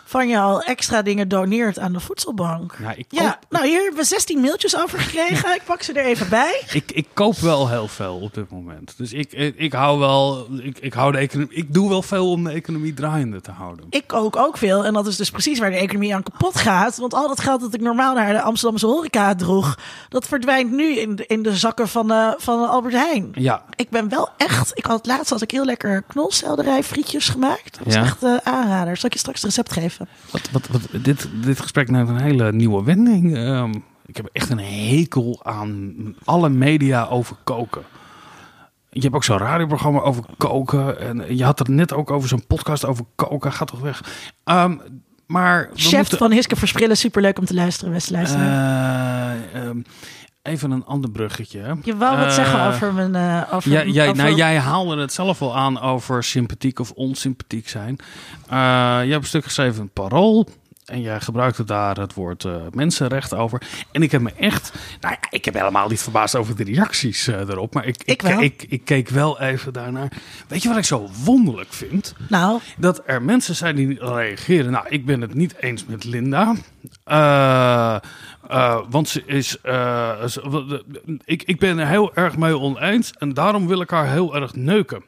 van jou extra dingen doneert aan de voedselbank. Nou, ik, Ja, koop, nou hier hebben we 16 mailtjes over gekregen. Ik pak ze er even bij. ik, ik koop wel heel veel op dit moment. Dus ik, ik, ik hou wel. Ik, ik, hou de economie, ik doe wel veel om de economie draaiende te houden. Ik kook ook veel en dat is dus precies waar de economie aan kapot gaat. Want al dat geld dat ik normaal naar de Amsterdamse horeca droeg, dat verdwijnt nu in de, in de zakken van, de, van Albert Heijn. Ja, Ik ben wel echt. Ik had laatst had ik heel lekker knolselderij frietjes gemaakt. Dat Ja. echt eh aanrader. Zal ik je straks het recept geven? Wat, wat, wat, dit, dit gesprek neemt een hele nieuwe wending. Ehm, ik heb echt een hekel aan alle media over koken. Je hebt ook zo'n radioprogramma over koken. En je had het net ook over zo'n podcast over koken. Gaat toch weg. Ehm, maar Chef moeten- van Hiske Versprillen, superleuk om te luisteren, beste luisteraar. Eh, ehm, even een ander bruggetje. je wou wat zeggen over mijn... eh over, Ja, jij, over- nou, jij haalde het zelf al aan over sympathiek of onsympathiek zijn. Eh, je hebt een stuk geschreven in Parool. En jij gebruikte daar het woord eh, mensenrecht over. En ik heb me echt... Nou ja, ik heb helemaal niet verbaasd over de reacties eh, erop. Maar ik, Ik. Ik, ik keek wel even daarnaar. Weet je wat ik zo wonderlijk vind? Nou, dat er mensen zijn die reageren. Nou, ik ben het niet eens met Linda. Eh, want ze is. ze- ik, ik ben er heel erg mee oneens. En daarom wil ik haar heel erg neuken.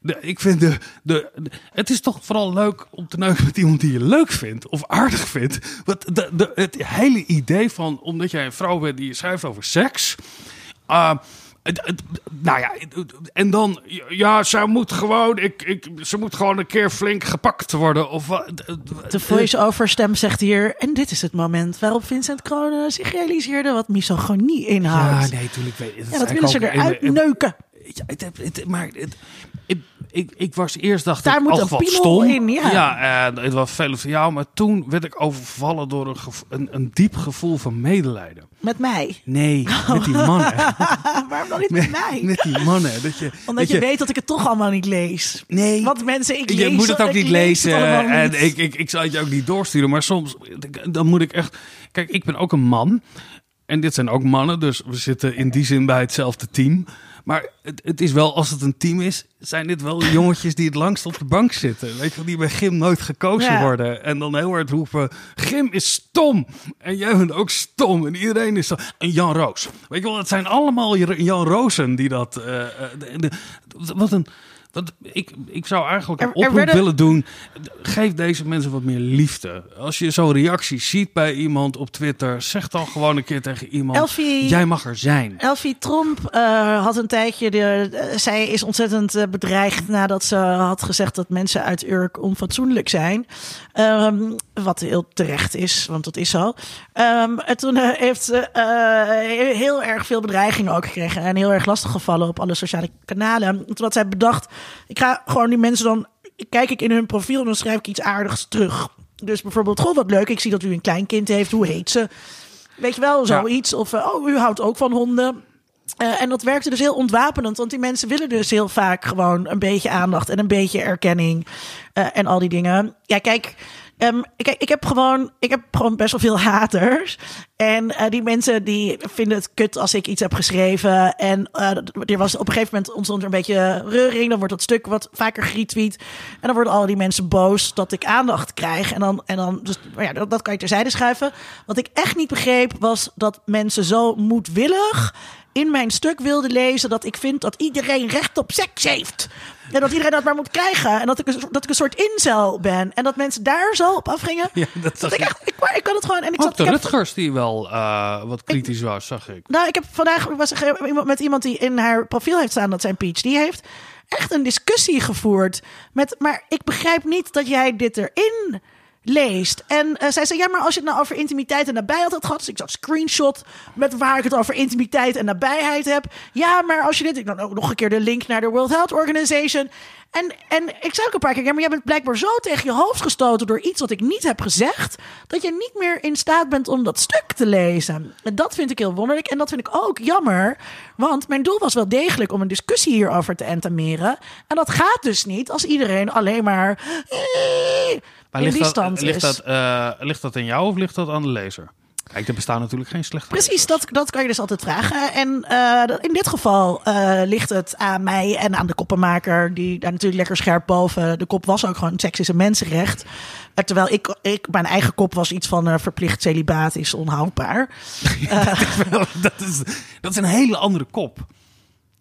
De, ik vind de, de, de- Het is toch vooral leuk om te neuken met iemand die je leuk vindt. Of aardig vindt. Want de, de, het hele idee van. Omdat jij een vrouw bent die je schrijft over seks. het- nou ja, en dan, ja, zij moet gewoon, ik, ik, ze moet gewoon een keer flink gepakt worden. Of de voice-over stem zegt hier... En dit is het moment waarop Vincent Kronen zich realiseerde... wat misogonie Ja, inhoudt. nee, natuurlijk weet ik. Ja, dat willen ze eruit neuken. Ja, het, het, het- maar het, ik, ik, ik was eerst dacht Daar ik, moet een wat piemel stom. in, ja. eh, het was veel van jou, maar toen werd ik overvallen door een, een, een diep gevoel van medelijden. Met mij. Nee, met die mannen. Waarom dan niet met mij? met die mannen. Dat je, Omdat dat je, weet dat ik het toch allemaal niet lees. Nee. Want mensen, ik lees je moet het ook niet lezen. En niet. ik, ik, ik zal het je ook niet doorsturen. Maar soms dan moet ik echt. Kijk, ik ben ook een man. En dit zijn ook mannen. Dus we zitten in die zin bij hetzelfde team. Maar het, het is wel, als het een team is, zijn dit wel jongetjes die het langst op de bank zitten. Weet je wel, die bij Gim nooit gekozen Ja. worden. En dan heel hard roepen, Gim is stom. En jij bent ook stom. En iedereen is stom. En Jan Roos. Weet je wel, het zijn allemaal Jan Rozen die dat... eh, eh, de- de- wat een... Wat, ik, ik zou eigenlijk een oproep werden- willen doen. Geef deze mensen wat meer liefde. Als je zo'n reactie ziet bij iemand op Twitter, zeg dan gewoon een keer tegen iemand: Elfie- Jij mag er zijn. Elfie Tromp eh, had een tijdje. De, eh, zij is ontzettend eh, bedreigd nadat ze had gezegd dat mensen uit Urk onfatsoenlijk zijn. Ehm, wat heel terecht is, want dat is zo. Ehm, en toen heeft ze heel erg veel bedreigingen ook gekregen. En heel erg lastig gevallen op alle sociale kanalen. En Toen had zij bedacht: ik ga gewoon die mensen dan. Kijk ik in hun profiel en dan schrijf ik iets aardigs terug. Dus bijvoorbeeld, goh, wat leuk. Ik zie dat u een kleinkind heeft. Hoe heet ze? Weet je wel, zoiets. Of, eh, oh, u houdt ook van honden. Eh, en dat werkte dus heel ontwapenend, want die mensen willen dus heel vaak gewoon een beetje aandacht en een beetje erkenning eh, en al die dingen. Ja, kijk, ehm, ik heb gewoon, ik heb gewoon best wel veel haters. En eh, die mensen die vinden het kut als ik iets heb geschreven. En eh, er was op een gegeven moment ontstond er een beetje reuring. Dan wordt dat stuk wat vaker geretweet. En dan worden al die mensen boos dat ik aandacht krijg. En dan, en dan dus, ja, dat, dat kan je terzijde schuiven. Wat ik echt niet begreep was dat mensen zo moedwillig in mijn stuk wilden lezen dat ik vind dat iedereen recht op seks heeft. En dat iedereen dat maar moet krijgen. En dat ik een, dat ik een soort incel ben. En dat mensen daar zo op afgingen. Ja, dat ik echt, ik, kan het gewoon. En ik Ook zat, de ik heb- Rutgers die wel eh, wat kritisch was, zag ik. nou, ik heb vandaag was er iemand met iemand die in haar profiel heeft staan dat zijn PhD heeft. Echt een discussie gevoerd. Met, maar ik begrijp niet dat jij dit erin leest. En eh, zij zei, ja, maar als je het nou over intimiteit en nabijheid had gehad. Dus ik zag screenshot met waar ik het over intimiteit en nabijheid heb. Ja, maar als je dit... Ik dan ook nog een keer de link naar de World Health Organization. En, en ik zei ook een paar keer, ja, maar jij bent blijkbaar zo tegen je hoofd gestoten door iets wat ik niet heb gezegd, dat je niet meer in staat bent om dat stuk te lezen. En dat vind ik heel wonderlijk en dat vind ik ook jammer, want mijn doel was wel degelijk om een discussie hierover te entameren. En dat gaat dus niet als iedereen alleen maar eh, Maar in ligt die dat, stand ligt, is. dat, eh, ligt dat aan jou of ligt dat aan de lezer? Kijk, er bestaan natuurlijk geen slechte Precies, dat, dat kan je dus altijd vragen. En eh, in dit geval eh, ligt het aan mij en aan de koppenmaker, die daar natuurlijk lekker scherp boven. De kop was ook gewoon seks is een mensenrecht. Eh, terwijl ik, ik, mijn eigen kop was iets van verplicht celibaat is onhoudbaar. dat, is, dat is een hele andere kop.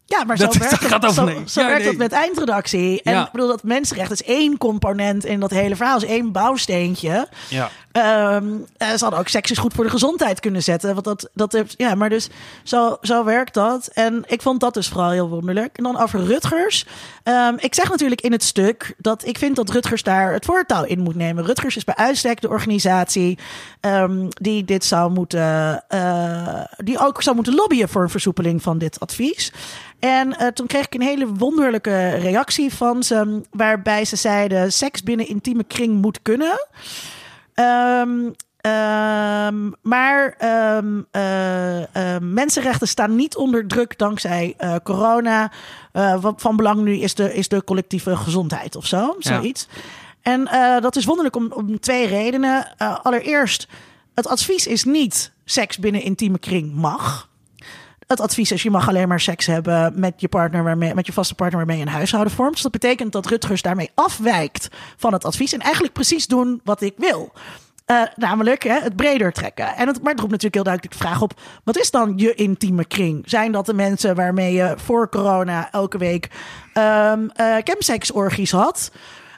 Ja, maar Dat- zo dat werkt, gaat het, over zo, nee. zo Ja, werkt nee. dat met eindredactie. En Ja. ik bedoel, dat mensenrecht is één component in dat hele verhaal. is één bouwsteentje. Ja. Ehm, eh, ze hadden ook seks is goed voor de gezondheid kunnen zetten. Want dat, dat ja, maar dus zo, zo werkt dat. En ik vond dat dus vooral heel wonderlijk. En dan over Rutgers. Ehm, ik zeg natuurlijk in het stuk dat ik vind dat Rutgers daar het voortouw in moet nemen. Rutgers is bij uitstek de organisatie ehm, die dit zou moeten, eh, die ook zou moeten lobbyen voor een versoepeling van dit advies. En eh, toen kreeg ik een hele wonderlijke reactie van ze, waarbij ze zeiden: seks binnen intieme kring moet kunnen. Ehm, ehm, maar ehm, eh, eh, mensenrechten staan niet onder druk dankzij corona. Wat van belang nu is de, is de collectieve gezondheid of zo, Ja. zoiets. En dat is wonderlijk om, om twee redenen. Allereerst, het advies is niet seks binnen intieme kring mag. Het advies is, je mag alleen maar seks hebben met je partner waarmee, met je vaste partner waarmee je een huishouden vormt. Dus dat betekent dat Rutgers daarmee afwijkt van het advies en eigenlijk precies doen wat ik wil. Eh, namelijk hè, het breder trekken. En het, maar het roept natuurlijk heel duidelijk de vraag op: wat is dan je intieme kring? Zijn dat de mensen waarmee je voor corona elke week eh chemsex-orgies had?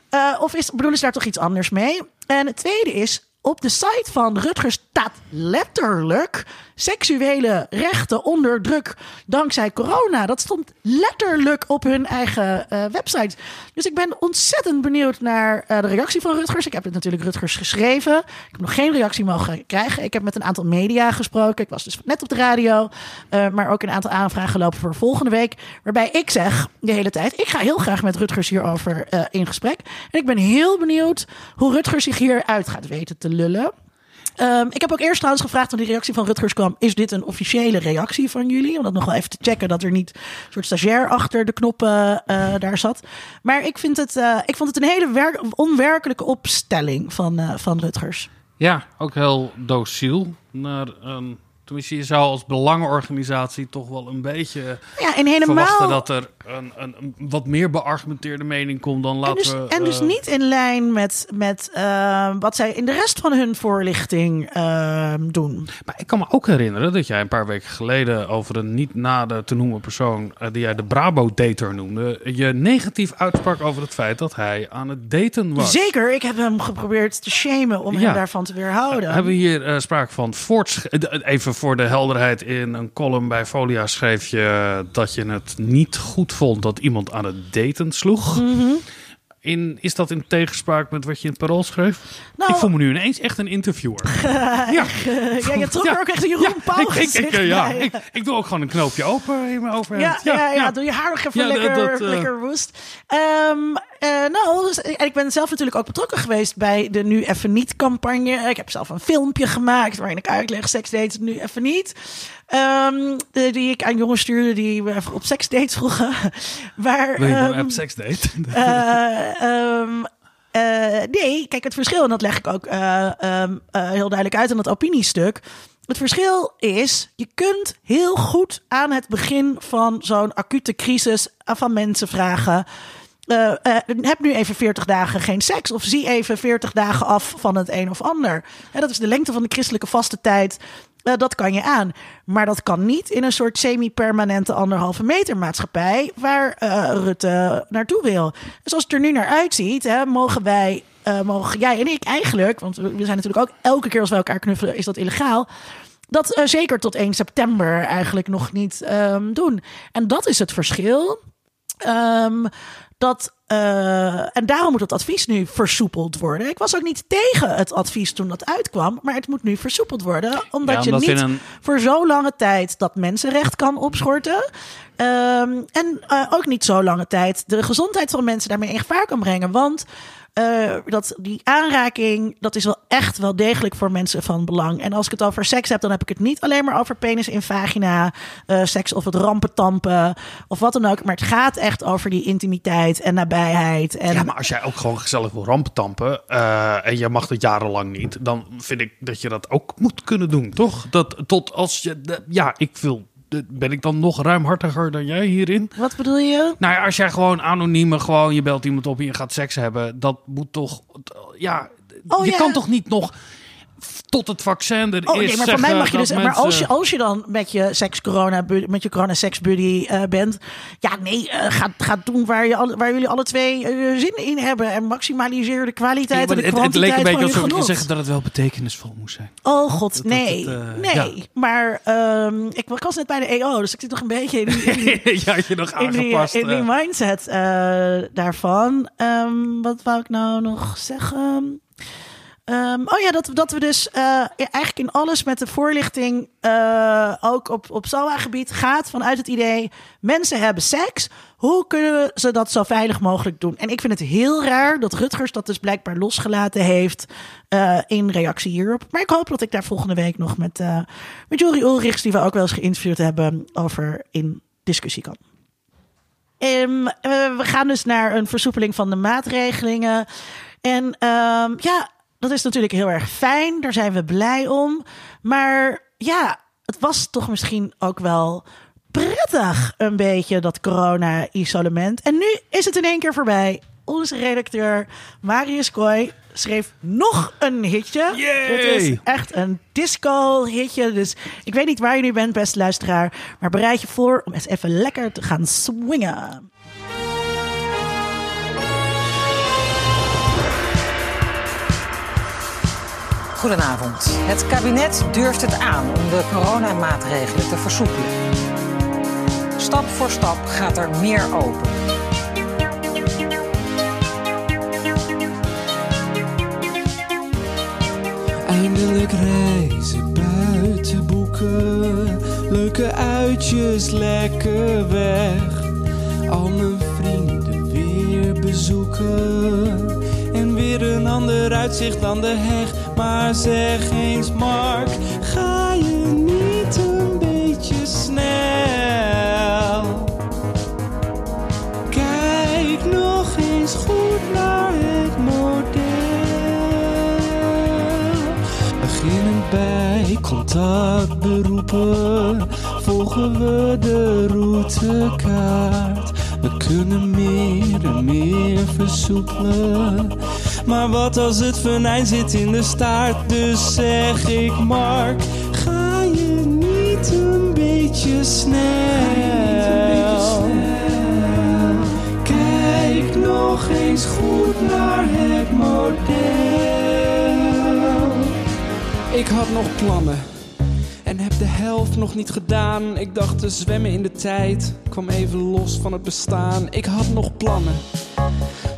Eh, of is, bedoelen ze daar toch iets anders mee? En het tweede is, op de site van Rutgers staat letterlijk seksuele rechten onder druk dankzij corona. Dat stond letterlijk op hun eigen eh, website. Dus ik ben ontzettend benieuwd naar eh, de reactie van Rutgers. Ik heb het natuurlijk Rutgers geschreven. Ik heb nog geen reactie mogen krijgen. Ik heb met een aantal media gesproken. Ik was dus net op de radio, eh, maar ook een aantal aanvragen lopen voor volgende week. Waarbij ik zeg de hele tijd: ik ga heel graag met Rutgers hierover in gesprek. En ik ben heel benieuwd hoe Rutgers zich hieruit gaat weten te lullen. Ehm, ik heb ook eerst trouwens gevraagd toen die reactie van Rutgers kwam: is dit een officiële reactie van jullie? Om dat nog wel even te checken dat er niet een soort stagiair achter de knoppen eh, daar zat. Maar ik, vind het, eh, ik vond het een hele werk- onwerkelijke opstelling van, eh, van Rutgers. Ja, ook heel dociel. Naar een, tenminste, je zou als belangenorganisatie toch wel een beetje Ja, en helemaal. verwachten dat er een, een, een wat meer beargumenteerde mening komt dan En laten dus, we... en dus eh, niet in lijn met, met eh, wat zij in de rest van hun voorlichting eh, doen. Maar ik kan me ook herinneren dat jij een paar weken geleden over een niet nader te noemen persoon, eh, die jij de Brabo-dater noemde, je negatief uitsprak over het feit dat hij aan het daten was. Zeker, ik heb hem geprobeerd te shamen om Ja. hem daarvan te weerhouden. Hebben we hier eh, sprake van voortsch... eh, Even voor de helderheid, in een column bij Folia schreef je dat je het niet goed vond dat iemand aan het daten sloeg. Mhm. In, is dat in tegenspraak met wat je in het parool schreef? Nou, ik voel me nu ineens echt een interviewer. ja. ja, je trok er ook echt een Jeroen Ja, ik, ik, ja, ik, ik doe ook gewoon een knoopje open in mijn overhemd. Ja, ja, ja, doe je haar nog even Ja, lekker, dat, eh, lekker woest. Ehm, eh, nou, dus- en ik ben zelf natuurlijk ook betrokken geweest bij de Nu Even Niet campagne. Ik heb zelf een filmpje gemaakt waarin ik uitleg seksdates nu even niet. Ehm, de- die ik aan jongens stuurde die even op seksdates vroegen. Waar, ehm, een seksdate? eh, ehm, eh, nee, kijk, het verschil, en dat leg ik ook eh, ehm, eh, heel duidelijk uit in dat opiniestuk. Het verschil is, je kunt heel goed aan het begin van zo'n acute crisis van mensen vragen. eh, heb nu even 40 dagen geen seks. Of zie even 40 dagen af van het een of ander. Dat is de lengte van de christelijke vaste Eh, dat kan je aan. Maar dat kan niet in een soort semi-permanente anderhalve meter maatschappij. waar eh, Rutte naartoe wil. Dus als het er nu naar uitziet, hè, mogen wij. eh, mogen jij en ik eigenlijk. Want we zijn natuurlijk ook elke keer als we elkaar knuffelen, is dat illegaal. Dat zeker tot 1 september eigenlijk nog niet ehm, doen. En dat is het verschil. Ehm, dat, eh, en daarom moet het advies nu versoepeld worden. Ik was ook niet tegen het advies toen dat uitkwam, maar het moet nu versoepeld worden, omdat Ja, je niet een- voor zo lange tijd dat mensenrecht kan opschorten. Ehm, en eh, ook niet zo lange tijd de gezondheid van mensen daarmee in gevaar kan brengen. Want eh, dat, die aanraking, dat is wel echt wel degelijk voor mensen van belang. En als ik het over seks heb, dan heb ik het niet alleen maar over penis in vagina, eh, seks of het rampentampen of wat dan ook. Maar het gaat echt over die intimiteit en nabijheid. En Ja, maar als jij ook gewoon gezellig wil rampentampen eh, en je mag dat jarenlang niet, dan vind ik dat je dat ook moet kunnen doen, toch? Dat tot als je, ja, ik wil, ben ik dan nog ruimhartiger dan jij hierin? wat bedoel je? Nou ja, als jij gewoon anonieme, gewoon je belt iemand op en je gaat seks hebben, dat moet toch, ja, Oh, je ja. kan toch niet nog tot het vaccin er Oh is nee, maar voor mij mag je dus. Maar als je, als je dan met je seks corona met je corona seks buddy eh, bent, ja nee, eh, ga, ga doen waar, je waar jullie alle twee eh, zin in hebben en maximaliseer de kwaliteit Ja, en de het, het leek kwantiteit een beetje alsof je zeggen dat het wel betekenisvol moest zijn. Oh god, dat nee, nee. ja. Maar ehm, ik was net bij de EO, dus ik zit nog een beetje in die, ja, je nog in die, aangepast. in die mindset eh, daarvan. Ehm, wat wou ik nou nog zeggen? Ehm, oh ja, dat, dat we dus eh, eigenlijk in alles met de voorlichting, uh, ook op, op SOA-gebied, gaat vanuit het idee: mensen hebben seks. Hoe kunnen ze dat zo veilig mogelijk doen? En ik vind het heel raar dat Rutgers dat dus blijkbaar losgelaten heeft uh, in reactie hierop. Maar ik hoop dat ik daar volgende week nog met, met Jorie Ulrichs, die we ook wel eens geïnterviewd hebben, over in discussie kan. Um, we gaan dus naar een versoepeling van de maatregelingen. En um, ja, dat is natuurlijk heel erg fijn. Daar zijn we blij om. Maar ja, het was toch misschien ook wel prettig een beetje dat corona-isolement. En nu is het in één keer voorbij. Onze redacteur Marius Kooi schreef nog een hitje. Yay! Het is echt een disco-hitje. Dus ik weet niet waar je nu bent, beste luisteraar. Maar bereid je voor om eens even lekker te gaan swingen. Goedenavond. Het kabinet durft het aan om de coronamaatregelen te versoepelen. Stap voor stap gaat er meer open. Eindelijk reizen buiten boeken, leuke uitjes lekker weg. Al mijn vrienden weer bezoeken ander uitzicht dan de heg. Maar zeg eens, Mark, ga je niet een beetje snel? Kijk nog eens goed naar het model. Beginnend bij contactberoepen volgen we de routekaart. We kunnen meer en meer versoepelen. Maar wat als het venijn zit in de staart? Dus zeg ik, Mark, ga je niet een beetje snel? Kijk nog eens goed naar het model. Ik had nog plannen en heb de helft nog niet gedaan. Ik dacht te zwemmen in de tijd, kwam even los van het bestaan. Ik had nog plannen.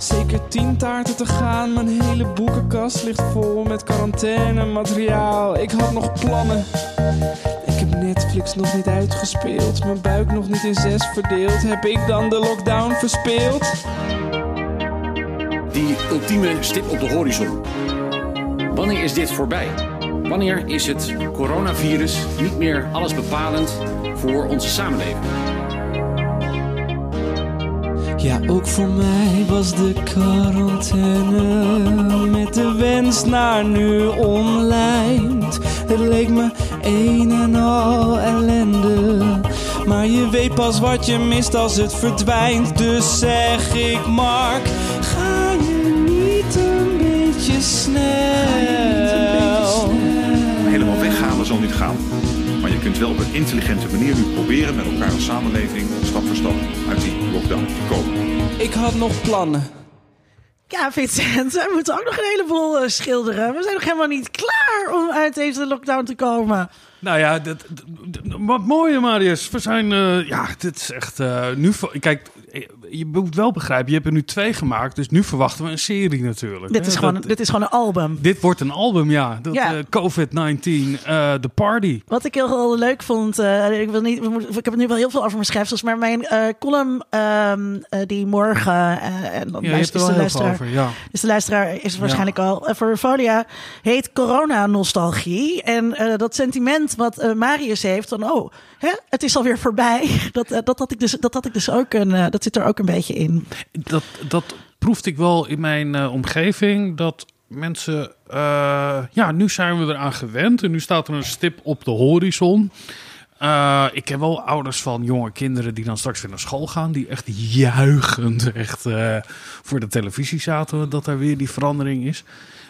Zeker tien taarten te gaan, mijn hele boekenkast ligt vol met quarantaine materiaal. Ik had nog plannen. Ik heb Netflix nog niet uitgespeeld, mijn buik nog niet in zes verdeeld. Heb ik dan de lockdown verspeeld? Die ultieme stip op de horizon. Wanneer is dit voorbij? Wanneer is het coronavirus niet meer alles bepalend voor onze samenleving? Ja, ook voor mij was de quarantaine met de wens naar nu online. Het leek me een en al ellende. Maar je weet pas wat je mist als het verdwijnt. Dus zeg ik, Mark, ga je niet een beetje snel? Helemaal weghalen zal niet gaan. Maar je kunt wel op een intelligente manier nu proberen met elkaar als samenleving stap voor stap komen. Ik had nog plannen. Ja, Vincent, we moeten ook nog een heleboel uh, schilderen. We zijn nog helemaal niet klaar om uit deze lockdown te komen. Nou ja, dat, dat, wat mooie Marius. We zijn, uh, ja, dit is echt uh, nu. Kijk, je moet wel begrijpen, je hebt er nu twee gemaakt, dus nu verwachten we een serie natuurlijk. Dit is, hè? gewoon, Dat- dit is gewoon een album. dit wordt een album, ja. Dat, Ja. eh, COVID-19, eh, The Party. Wat ik heel, heel leuk vond, eh, ik, wil niet, ik heb het nu wel heel veel over mijn schrijfsels, maar mijn eh, column ehm, eh, die morgen, eh, en dan Ja, is de luisteraar, over, ja. Dus de luisteraar is waarschijnlijk al eh, voor Folia heet corona-nostalgie. En eh, dat sentiment wat eh, Marius heeft van oh, hè, het is alweer voorbij. Dat, eh, dat, had ik dus, dat had ik dus ook een, eh, dat zit er ook een beetje in. Dat, dat proefde ik wel in mijn eh, omgeving. Dat mensen, eh, ja, nu zijn we eraan gewend. En nu staat er een stip op de horizon. Eh, ik ken wel ouders van jonge kinderen die dan straks weer naar school gaan. Die echt juichend echt, voor de televisie zaten dat er weer die verandering is.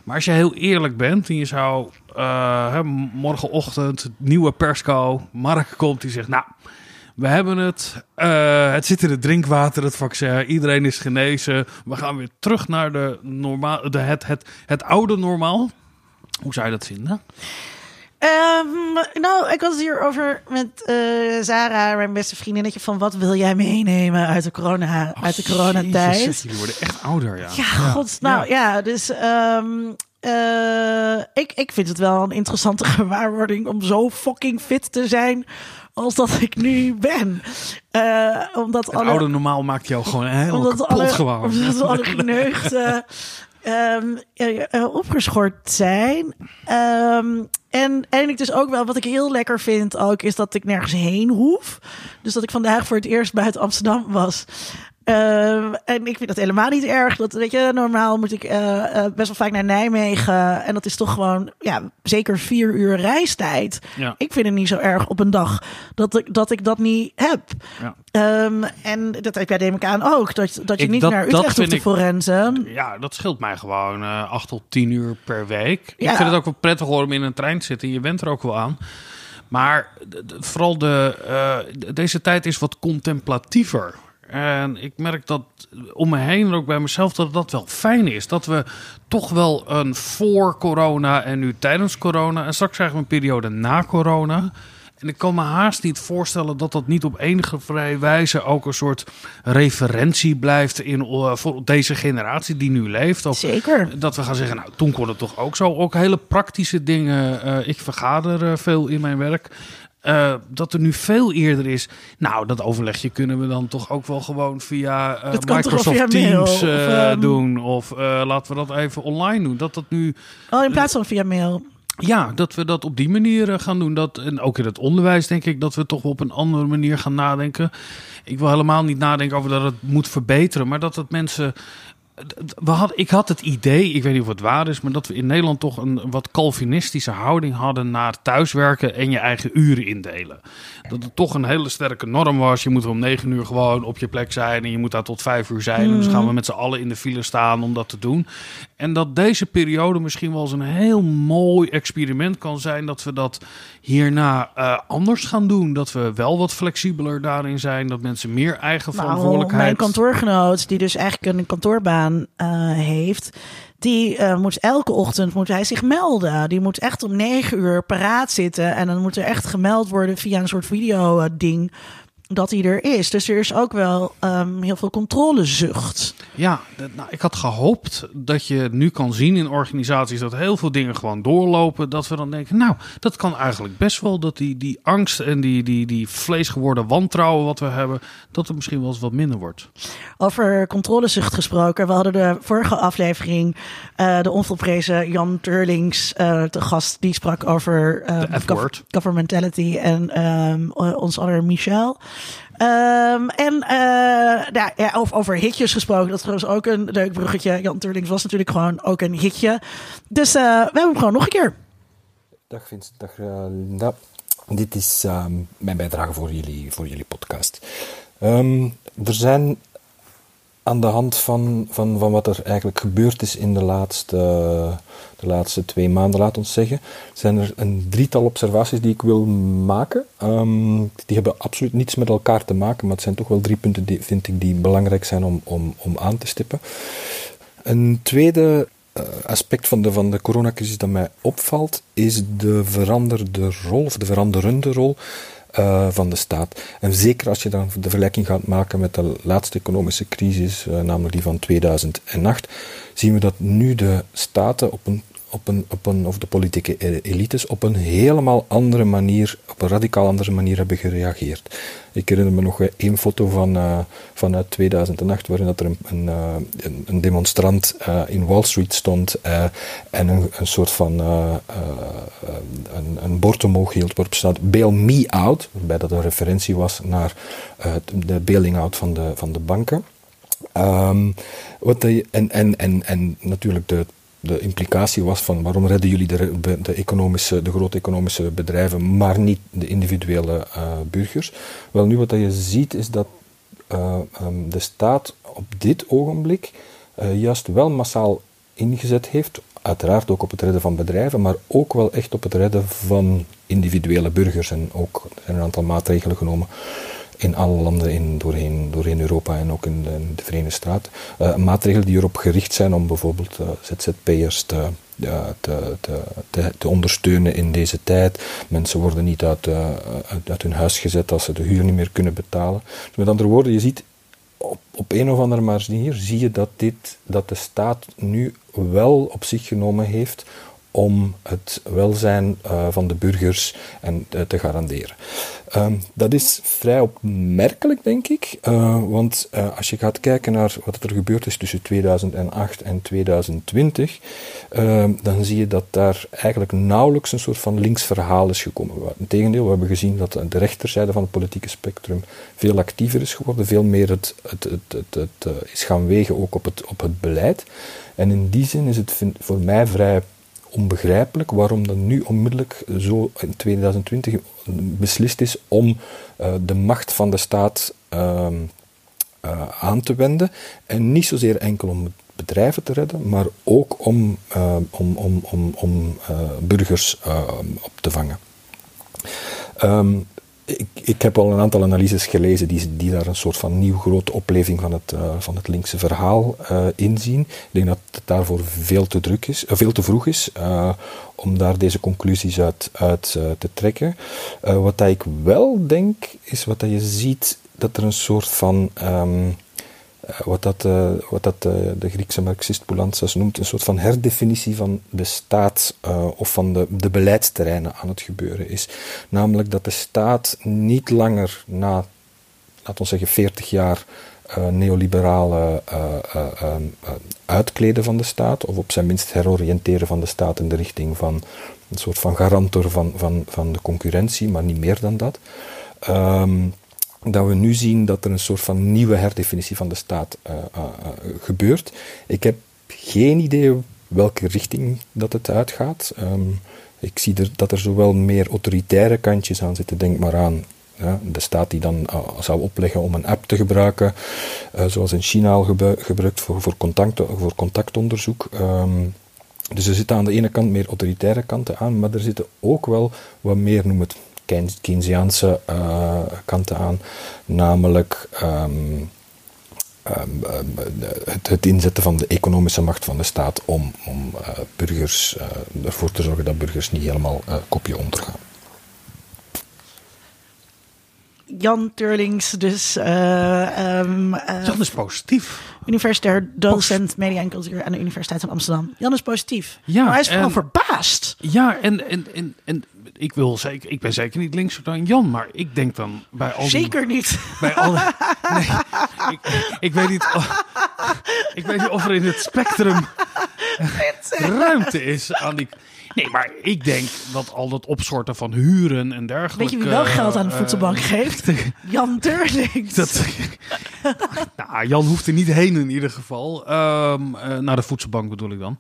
Maar als je heel eerlijk bent en je zou hè, morgenochtend nieuwe persco, Mark komt die zegt, nou, we hebben het. eh, het zit in het drinkwater, het vaccin. Iedereen is genezen. We gaan weer terug naar de normaal, de, het, het, het oude normaal. Hoe zou je dat vinden? Ehm, nou, ik was het hier over met eh Sarah, mijn beste vriendinnetje, van wat wil jij meenemen uit de corona, uit de coronatijd? Jezus, jullie worden echt ouder, ja. Ja, god. Nou ja, dus ehm, eh, ik, ik vind het wel een interessante gewaarwording om zo fucking fit te zijn als dat ik nu ben. Eh, omdat Het alle, oude normaal maakt jou gewoon heel omdat kapot alle, gewoon. Omdat alle geneugden ehm, eh, eh, opgeschort zijn. Ehm, en, en ik dus ook wel, wat ik heel lekker vind ook, is dat ik nergens heen hoef. Dus dat ik vandaag voor het eerst buiten Amsterdam was. Ehm, en ik vind dat helemaal niet erg. Dat, weet je, normaal moet ik eh, eh, best wel vaak naar Nijmegen. En dat is toch gewoon, ja, zeker vier uur reistijd. Ja. Ik vind het niet zo erg op een dag dat ik dat, ik dat niet heb. Ja. Ehm, en dat heb jij neem ik aan ook. Dat, dat je Ik- niet dat- naar Utrecht hoeft te ik- forensen. Ja, dat scheelt mij gewoon eh 8 tot 10 uur per week. Ja. Ik vind het ook wel prettig hoor om in een trein te zitten. Je bent er ook wel aan. Maar vooral de, eh, deze tijd is wat contemplatiever. En ik merk dat om me heen en ook bij mezelf dat dat wel fijn is. Dat we toch wel een voor corona en nu tijdens corona. En straks krijgen we een periode na corona. En ik kan me haast niet voorstellen dat dat niet op enige vrije wijze ook een soort referentie blijft in, eh, voor deze generatie die nu leeft. Zeker. dat we gaan zeggen, nou, toen kon het toch ook zo. Ook hele praktische dingen. Eh, ik vergader eh, veel in mijn werk. Eh, dat er nu veel eerder is. Nou, dat overlegje kunnen we dan toch ook wel gewoon via wel Microsoft via mail, Teams of, eh, ehm, doen. Of laten we dat even online doen. Dat dat nu Oh, in plaats van via mail. ja, dat we dat op die manier gaan doen. Dat, en ook in het onderwijs denk ik dat we toch op een andere manier gaan nadenken. Ik wil helemaal niet nadenken over dat het moet verbeteren, maar dat het mensen. We had, ik had het idee, ik weet niet of het waar is, maar dat we in Nederland toch een wat Calvinistische houding hadden naar thuiswerken en je eigen uren indelen. Dat het toch een hele sterke norm was. Je moet om negen uur gewoon op je plek zijn en je moet daar tot vijf uur zijn. En dus gaan we met z'n allen in de file staan om dat te doen. En dat deze periode misschien wel eens een heel mooi experiment kan zijn. Dat we dat hierna eh, anders gaan doen. Dat we wel wat flexibeler daarin zijn. Dat mensen meer eigen Nou, verantwoordelijkheid... mijn kantoorgenoot, die dus eigenlijk een kantoorbaan eh, heeft, die eh, moet elke ochtend moet hij zich melden. Die moet echt om negen uur paraat zitten en dan moet er echt gemeld worden via een soort video eh, ding dat hij er is. Dus er is ook wel ehm, heel veel controlezucht. Ja, nou, ik had gehoopt dat je nu kan zien in organisaties dat heel veel dingen gewoon doorlopen. Dat we dan denken, nou, dat kan eigenlijk best wel. Dat die, die angst en die, die, die vleesgeworden wantrouwen wat we hebben, dat het misschien wel eens wat minder wordt. Over controlezucht gesproken. We hadden de vorige aflevering eh, de onvolprezen Jan Turlings uh, te gast. Die sprak over De F-word. governmentality en um, ons aller Michel. Um, en uh, nou, ja, over, over hitjes gesproken. Dat is trouwens ook een leuk bruggetje. Jan Turlings was natuurlijk gewoon ook een hitje. Dus uh, we hebben hem gewoon nog een keer. Dag Vincent, dag Linda. Dit is uh, mijn bijdrage voor jullie, voor jullie podcast. Um, er zijn aan de hand van, van, van wat er eigenlijk gebeurd is in de laatste, de laatste twee maanden, laat ons zeggen, zijn er een drietal observaties die ik wil maken. Um, die hebben absoluut niets met elkaar te maken, maar het zijn toch wel drie punten die vind ik die belangrijk zijn om, om, om aan te stippen. Een tweede uh, aspect van de, van de coronacrisis dat mij opvalt, is de veranderde rol, of de veranderende rol uh, van de staat. En zeker als je dan de vergelijking gaat maken met de laatste economische crisis, uh, namelijk die van 2008, zien we dat nu de staten op een, op een, op een, of de politieke elites op een helemaal andere manier, op een radicaal andere manier hebben gereageerd. Ik herinner me nog één foto van, uh, vanuit 2008, waarin dat er een, een, een demonstrant in Wall Street stond en een, een soort van een, een bord omhoog hield waarop staat Bail me out, waarbij dat een referentie was naar de bailing out van de, van de banken. Um, wat en, en, en, en natuurlijk de de implicatie was van waarom redden jullie de, de, economische, de grote economische bedrijven, maar niet de individuele uh, burgers. Wel, nu wat je ziet is dat uh, um, de staat op dit ogenblik uh, juist wel massaal ingezet heeft, uiteraard ook op het redden van bedrijven, maar ook wel echt op het redden van individuele burgers. En ook er een aantal maatregelen genomen in alle landen in, doorheen, doorheen Europa en ook in de, Verenigde Staten. Uh, maatregelen die erop gericht zijn om bijvoorbeeld uh, ZZP'ers te, te, te, te, te, ondersteunen in deze tijd. Mensen worden niet uit, uit, uit, hun huis gezet als ze de huur niet meer kunnen betalen. Dus met andere woorden, je ziet op, op een of andere manier zie je dat, dit, dat de staat nu wel op zich genomen heeft om het welzijn uh, van de burgers en, uh, te garanderen. Um, dat is vrij opmerkelijk, denk ik, uh, want als je gaat kijken naar wat er gebeurd is tussen 2008 en 2020, ehm, dan zie je dat daar eigenlijk nauwelijks een soort van links verhaal is gekomen. Integendeel, we hebben gezien dat de rechterzijde van het politieke spectrum veel actiever is geworden, veel meer het, het, het, het is gaan wegen ook op het, op het beleid. En in die zin is het voor mij vrij onbegrijpelijk waarom dan nu onmiddellijk zo in 2020 beslist is om uh, de macht van de staat uh, uh, aan te wenden. En niet zozeer enkel om bedrijven te redden, maar ook om, om, om, om, om burgers op te vangen. Um, ik, ik, heb al een aantal analyses gelezen die, die daar een soort van nieuw grote opleving van het, uh, van het linkse verhaal uh, inzien. Ik denk dat het daarvoor veel te, druk is, uh, veel te vroeg is om daar deze conclusies uit, uit te trekken. wat dat ik wel denk, is wat dat je ziet, dat er een soort van... Um, eh, wat dat, uh, wat dat uh, de Griekse marxist Poulantzas noemt, een soort van herdefinitie van de staat of van de, de beleidsterreinen aan het gebeuren is. Namelijk dat de staat niet langer na, laten we zeggen, 40 jaar neoliberale ehm, uitkleden van de staat, of op zijn minst heroriënteren van de staat in de richting van een soort van garantor van, van, van de concurrentie, maar niet meer dan dat. Um, dat we nu zien dat er een soort van nieuwe herdefinitie van de staat uh, uh, gebeurt. Ik heb geen idee welke richting dat het uitgaat. Um, ik zie er, dat er zowel meer autoritaire kantjes aan zitten. Denk maar aan ja, de staat die dan zou opleggen om een app te gebruiken, zoals in China al gebruikt voor, voor, contact, voor contactonderzoek. Um, dus er zitten aan de ene kant meer autoritaire kanten aan, maar er zitten ook wel wat meer, noem Keynesiaanse uh, kanten aan, namelijk um, um, het, het, inzetten van de economische macht van de staat om, om uh, burgers, uh, ervoor te zorgen dat burgers niet helemaal kopje ondergaan. Jan Turlings, dus. Uh, um, uh, Jan is positief. Universitair docent media en cultuur aan de Universiteit van Amsterdam. Jan is positief. Ja, maar hij is vooral verbaasd. Ja, en, en, en, en ik, wil zeker, ik ben zeker niet linkser dan Jan, maar ik denk dan bij al Zeker niet. Bij al, nee, ik, ik, weet niet, of, ik weet niet of er in het spectrum ruimte is aan die... Nee, maar ik denk dat al dat opsorten van huren en dergelijke... Weet je wie wel geld aan de voedselbank uh, geeft? Jan Turlings. Dat, nou, Jan hoeft er niet heen in ieder geval. Um, uh, naar de voedselbank bedoel ik dan.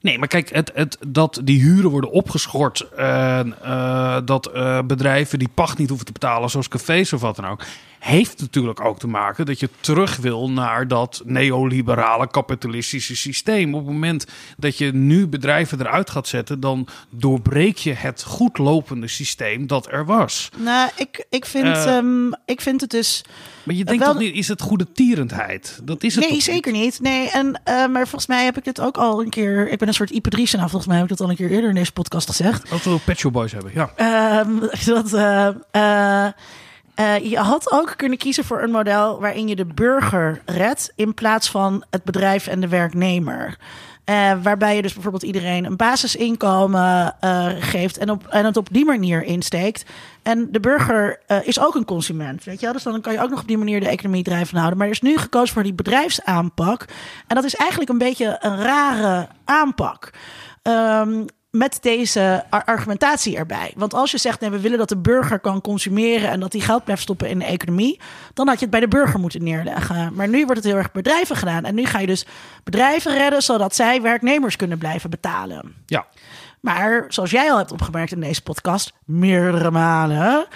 Nee, maar kijk, het, het, dat die huren worden opgeschort. Uh, dat uh, bedrijven die pacht niet hoeven te betalen, zoals cafés of wat dan ook. Heeft natuurlijk ook te maken dat je terug wil naar dat neoliberale kapitalistische systeem. Op het moment dat je nu bedrijven eruit gaat zetten, dan doorbreek je het goedlopende systeem dat er was. Nou, ik, ik, vind, uh, um, ik vind het dus. Maar je denkt wel... toch niet, is het goede tierendheid? Dat is het Nee, zeker niet. niet. Nee, en, uh, maar volgens mij heb ik dit ook al een keer. Ik ben een soort Ipadrice. Nou, volgens mij heb ik dat al een keer eerder in deze podcast gezegd. Dat we Pet Boys hebben, ja. Um, dat. Uh, uh, je had ook kunnen kiezen voor een model waarin je de burger redt in plaats van het bedrijf en de werknemer. Uh, waarbij je dus bijvoorbeeld iedereen een basisinkomen uh, geeft en, op, en het op die manier insteekt. En de burger is ook een consument, weet je wel? Dus dan kan je ook nog op die manier de economie drijvend houden. Maar er is nu gekozen voor die bedrijfsaanpak. En dat is eigenlijk een beetje een rare aanpak. Um, met deze argumentatie erbij. Want als je zegt, nee, we willen dat de burger kan consumeren en dat hij geld blijft stoppen in de economie, dan had je het bij de burger moeten neerleggen. Maar nu wordt het heel erg bedrijven gedaan. En nu ga je dus bedrijven redden zodat zij werknemers kunnen blijven betalen. Ja. Maar zoals jij al hebt opgemerkt in deze podcast, meerdere malen.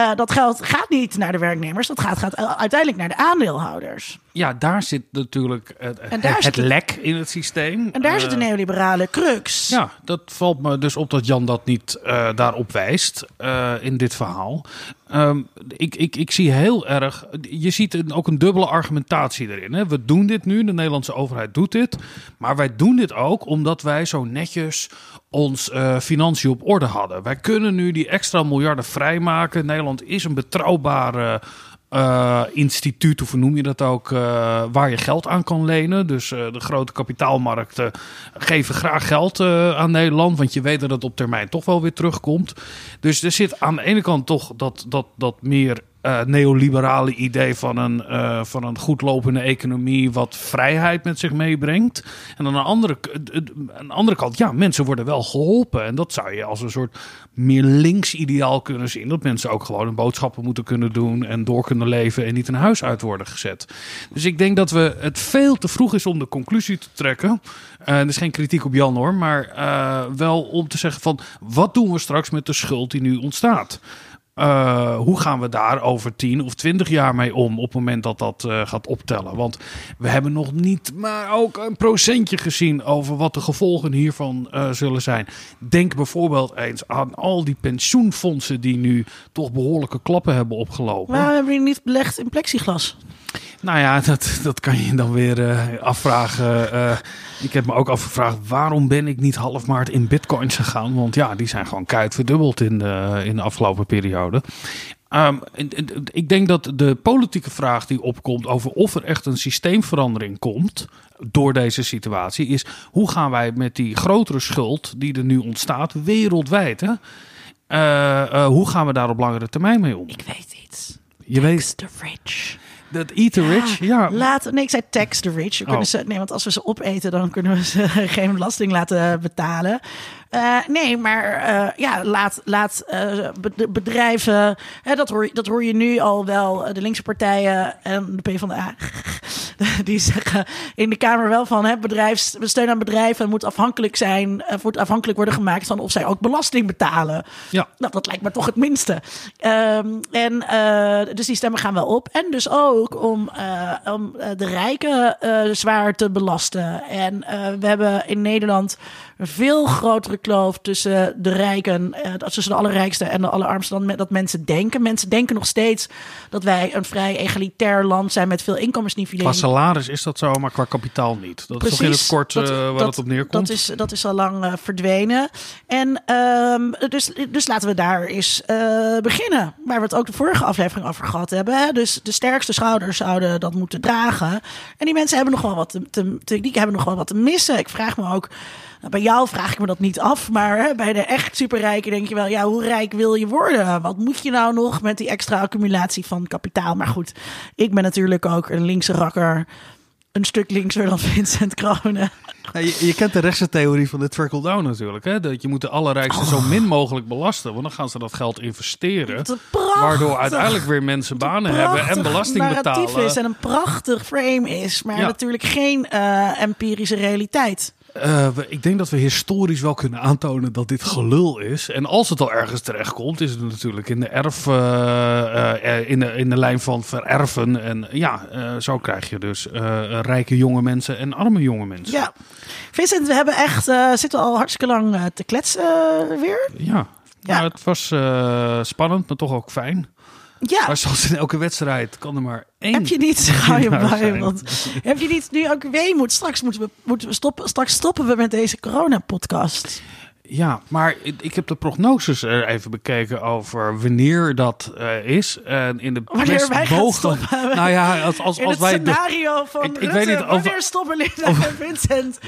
Uh, dat geld gaat niet naar de werknemers, dat gaat, gaat uiteindelijk naar de aandeelhouders. Ja, daar zit natuurlijk het, het, het lek in het systeem. En daar uh, zit de neoliberale crux. Ja, dat valt me dus op dat Jan dat niet uh, daarop wijst in dit verhaal. Um, ik, ik, ik zie heel erg, je ziet een, ook een dubbele argumentatie erin. Hè? We doen dit nu, de Nederlandse overheid doet dit. Maar wij doen dit ook omdat wij zo netjes ons uh, financiën op orde hadden. Wij kunnen nu die extra miljarden vrijmaken. Nederland is een betrouwbare eh, instituut, of hoe noem je dat ook, eh, waar je geld aan kan lenen. Dus eh, de grote kapitaalmarkten geven graag geld aan Nederland, want je weet dat het op termijn toch wel weer terugkomt. Dus er zit aan de ene kant toch dat, dat, dat meer eh, neoliberale idee van een, eh, van een goed lopende economie wat vrijheid met zich meebrengt. En aan de andere, andere kant, ja, mensen worden wel geholpen. En dat zou je als een soort meer links ideaal kunnen zien. Dat mensen ook gewoon hun boodschappen moeten kunnen doen en door kunnen leven en niet een huis uit worden gezet. Dus ik denk dat we het veel te vroeg is om de conclusie te trekken. Uh, er is geen kritiek op Jan hoor, maar eh, wel om te zeggen van wat doen we straks met de schuld die nu ontstaat? Uh, hoe gaan we daar over 10 of 20 jaar mee om op het moment dat dat uh, gaat optellen? Want we hebben nog niet maar ook een procentje gezien over wat de gevolgen hiervan uh, zullen zijn. Denk bijvoorbeeld eens aan al die pensioenfondsen die nu toch behoorlijke klappen hebben opgelopen. Waarom hebben niet belegd in plexiglas? Nou ja, dat, dat kan je dan weer uh, afvragen. Uh, ik heb me ook afgevraagd, waarom ben ik niet half maart in bitcoins gegaan? Want ja, die zijn gewoon keihard verdubbeld in de, in de afgelopen periode. Um, ik denk dat de politieke vraag die opkomt over of er echt een systeemverandering komt door deze situatie, is hoe gaan wij met die grotere schuld die er nu ontstaat wereldwijd, hè? Uh, hoe gaan we daar op langere termijn mee om? Ik weet iets. Je weet the rich. Dat eat the rich, ja. Laat, nee, ik zei tax the rich. We kunnen Oh. ze, nee, want als we ze opeten, dan kunnen we ze geen belasting laten betalen. Uh, nee, maar uh, ja, laat, laat uh, bedrijven. Hè, dat, hoor, dat hoor je nu al wel. De linkse partijen en de PvdA. Die zeggen in de Kamer wel van hè, bedrijfs, steun aan bedrijven moet afhankelijk zijn. moet afhankelijk worden gemaakt van of zij ook belasting betalen. Ja. Nou, dat lijkt me toch het minste. Um, en dus die stemmen gaan wel op. En dus ook om, om de rijken zwaar te belasten. En we hebben in Nederland een veel grotere kloof tussen de rijken, uh, tussen de allerrijkste en de allerarmste, dan dat mensen denken. Mensen denken nog steeds dat wij een vrij egalitair land zijn met veel inkomensnivellering. Qua salaris is dat zo, maar qua kapitaal niet. Dat Precies, is toch in het kort uh, dat, waar dat, het op neerkomt. Dat is, dat is al lang uh, verdwenen. En um, dus, dus laten we daar eens beginnen. Waar we het ook de vorige aflevering over gehad hebben. Hè? Dus de sterkste schouders zouden dat moeten dragen. En die mensen hebben nog wel wat te, te die hebben nog wel wat te missen. Ik vraag me ook. Nou, bij jou vraag ik me dat niet af, maar hè, bij de echt superrijken denk je wel, ja, hoe rijk wil je worden? Wat moet je nou nog met die extra accumulatie van kapitaal? Maar goed, ik ben natuurlijk ook een linkse rakker, een stuk linkser dan Vincent Kronen. Ja, je, je, kent de rechtse theorie van de trickle-down natuurlijk. Hè? Dat je moet de allerrijkste oh. zo min mogelijk belasten. Want dan gaan ze dat geld investeren. Prachtig, waardoor uiteindelijk weer mensen banen hebben en belasting betalen. is en een prachtig frame is. Maar ja. natuurlijk geen uh, empirische realiteit. Uh, we, ik denk dat we historisch wel kunnen aantonen dat dit gelul is. En als het al ergens terecht komt, is het natuurlijk in de erf, uh, uh, in, de, in de lijn van vererven. En ja, zo krijg je dus rijke jonge mensen en arme jonge mensen. Ja, Vincent, we hebben echt zitten al hartstikke lang te kletsen weer. Ja, ja. Nou, het was spannend, maar toch ook fijn. Ja. Maar zoals in elke wedstrijd kan er maar één. Heb je niet, ga je bij, want heb je niet nu ook weemoed? Straks moeten we, moeten we stoppen. Straks stoppen we met deze corona-podcast. Ja, maar ik heb de prognoses even bekeken over wanneer dat uh, is. En in de wanneer wij stoppen. Nou ja, als, als, in als het wij scenario van ik, ik weet niet of, wanneer stoppen Linda en Vincent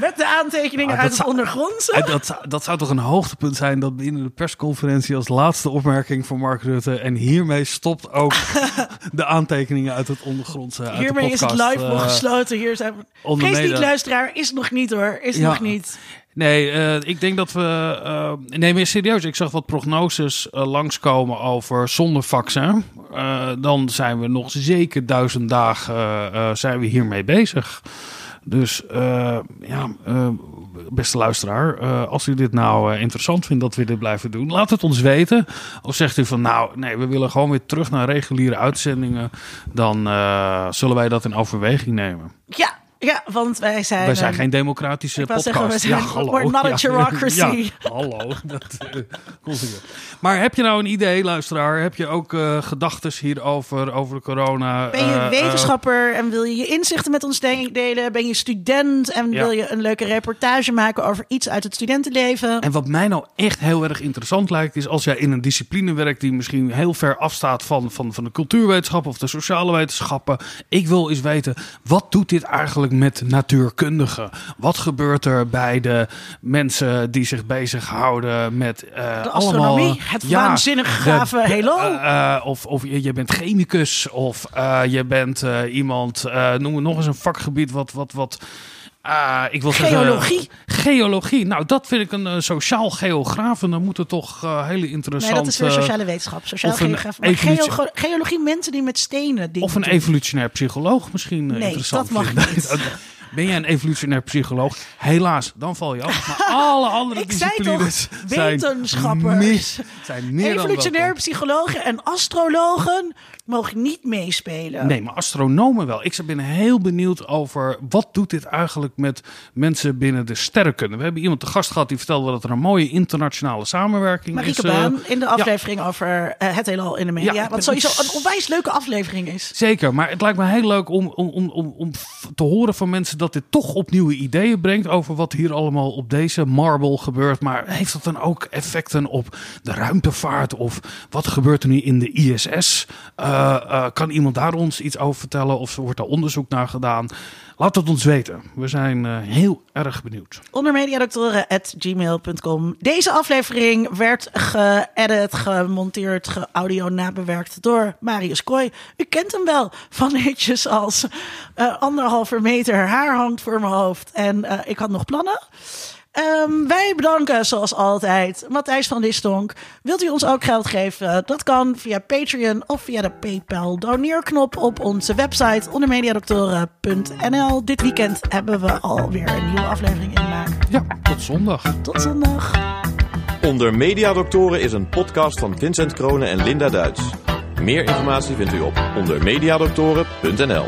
met de aantekeningen Ah, uit het ondergrondse? Dat, dat zou toch een hoogtepunt zijn dat binnen de persconferentie als laatste opmerking van Mark Rutte en hiermee stopt ook de aantekeningen uit het ondergrondse. Uit hiermee de podcast, is het live uh, nog gesloten. Hier zijn we. Geest niet luisteraar is nog niet hoor, is ja. nog niet. Nee, uh, ik denk dat we. Uh, nee, meer serieus. Ik zag wat prognoses uh, langskomen over zonder vaccin. dan zijn we nog zeker duizend dagen zijn we hiermee bezig. Dus ja, beste luisteraar, als u dit nou interessant vindt dat we dit blijven doen, laat het ons weten. Of zegt u van nou, nee, we willen gewoon weer terug naar reguliere uitzendingen, dan zullen wij dat in overweging nemen. Ja, Ja, want wij zijn... Wij zijn een- geen democratische podcast. zeggen, we zijn- ja, hallo. we're not a bureaucracy. Ja, hallo. Dat, eh, maar heb je nou een idee, luisteraar? Heb je ook eh gedachten hierover, over de corona? Ben je eh, wetenschapper en wil je je inzichten met ons de- delen? Ben je student en wil je een leuke reportage maken over iets uit het studentenleven? En wat mij nou echt heel erg interessant lijkt, is als jij in een discipline werkt die misschien heel ver afstaat van, van, van de cultuurwetenschappen of de sociale wetenschappen. Ik wil eens weten, wat doet dit eigenlijk met natuurkundigen? Wat gebeurt er bij de mensen die zich bezighouden met eh, De astronomie, allemaal, het waanzinnig gave heelal. eh, eh, of of je, je bent chemicus of je bent iemand, noem het nog eens een vakgebied wat... wat, wat ah, ik wil zeggen- Geologie. Geologie. Nou, dat vind ik een eh, sociaal geograaf. En dan moeten toch eh, hele interessante... Nee, dat is weer sociale wetenschap. Sociaal of een geografie. Maar evolutie- geo- geologie, mensen die met stenen dingen Of een doen. evolutionair psycholoog misschien eh, Nee, interessant dat mag vinden. niet. Ben jij een evolutionair psycholoog? Helaas, dan val je af. Maar alle andere Ik zei disciplines toch, zijn wetenschappers. meer- zijn meer Evolutionair psychologen en astrologen mogen niet meespelen. Nee, maar astronomen wel. Ik ben heel benieuwd over wat doet dit eigenlijk met mensen binnen de sterrenkunde. We hebben iemand te gast gehad die vertelde dat er een mooie internationale samenwerking Marieke is. eh, Baan in de ja. aflevering over eh, het heelal in de media. Ja, wat sowieso een onwijs leuke aflevering is. Zeker, maar het lijkt me heel leuk om, om, om, om, te horen van mensen dat dit toch op nieuwe ideeën brengt over wat hier allemaal op deze marble gebeurt. Maar heeft dat dan ook effecten op de ruimtevaart of wat gebeurt er nu in de ISS? Eh, eh, kan iemand daar ons iets over vertellen of wordt daar onderzoek naar gedaan? Laat het ons weten. We zijn eh, heel erg benieuwd. Ondermediadoktoren.gmail.com Deze aflevering werd geëdit, gemonteerd, geaudio nabewerkt door Marius Kooi. U kent hem wel van liedjes als eh, anderhalve meter haar hangt voor mijn hoofd en eh, ik had nog plannen. Ehm, wij bedanken zoals altijd Matthijs van Distonk. Wilt u ons ook geld geven? Dat kan via Patreon of via de PayPal doneerknop op onze website ondermediadoktoren.nl. Dit weekend hebben we alweer een nieuwe aflevering in maak. Ja, tot zondag. Tot zondag. Onder Mediadoktoren is een podcast van Vincent Kronen en Linda Duits. Meer informatie vindt u op ondermediadoktoren.nl.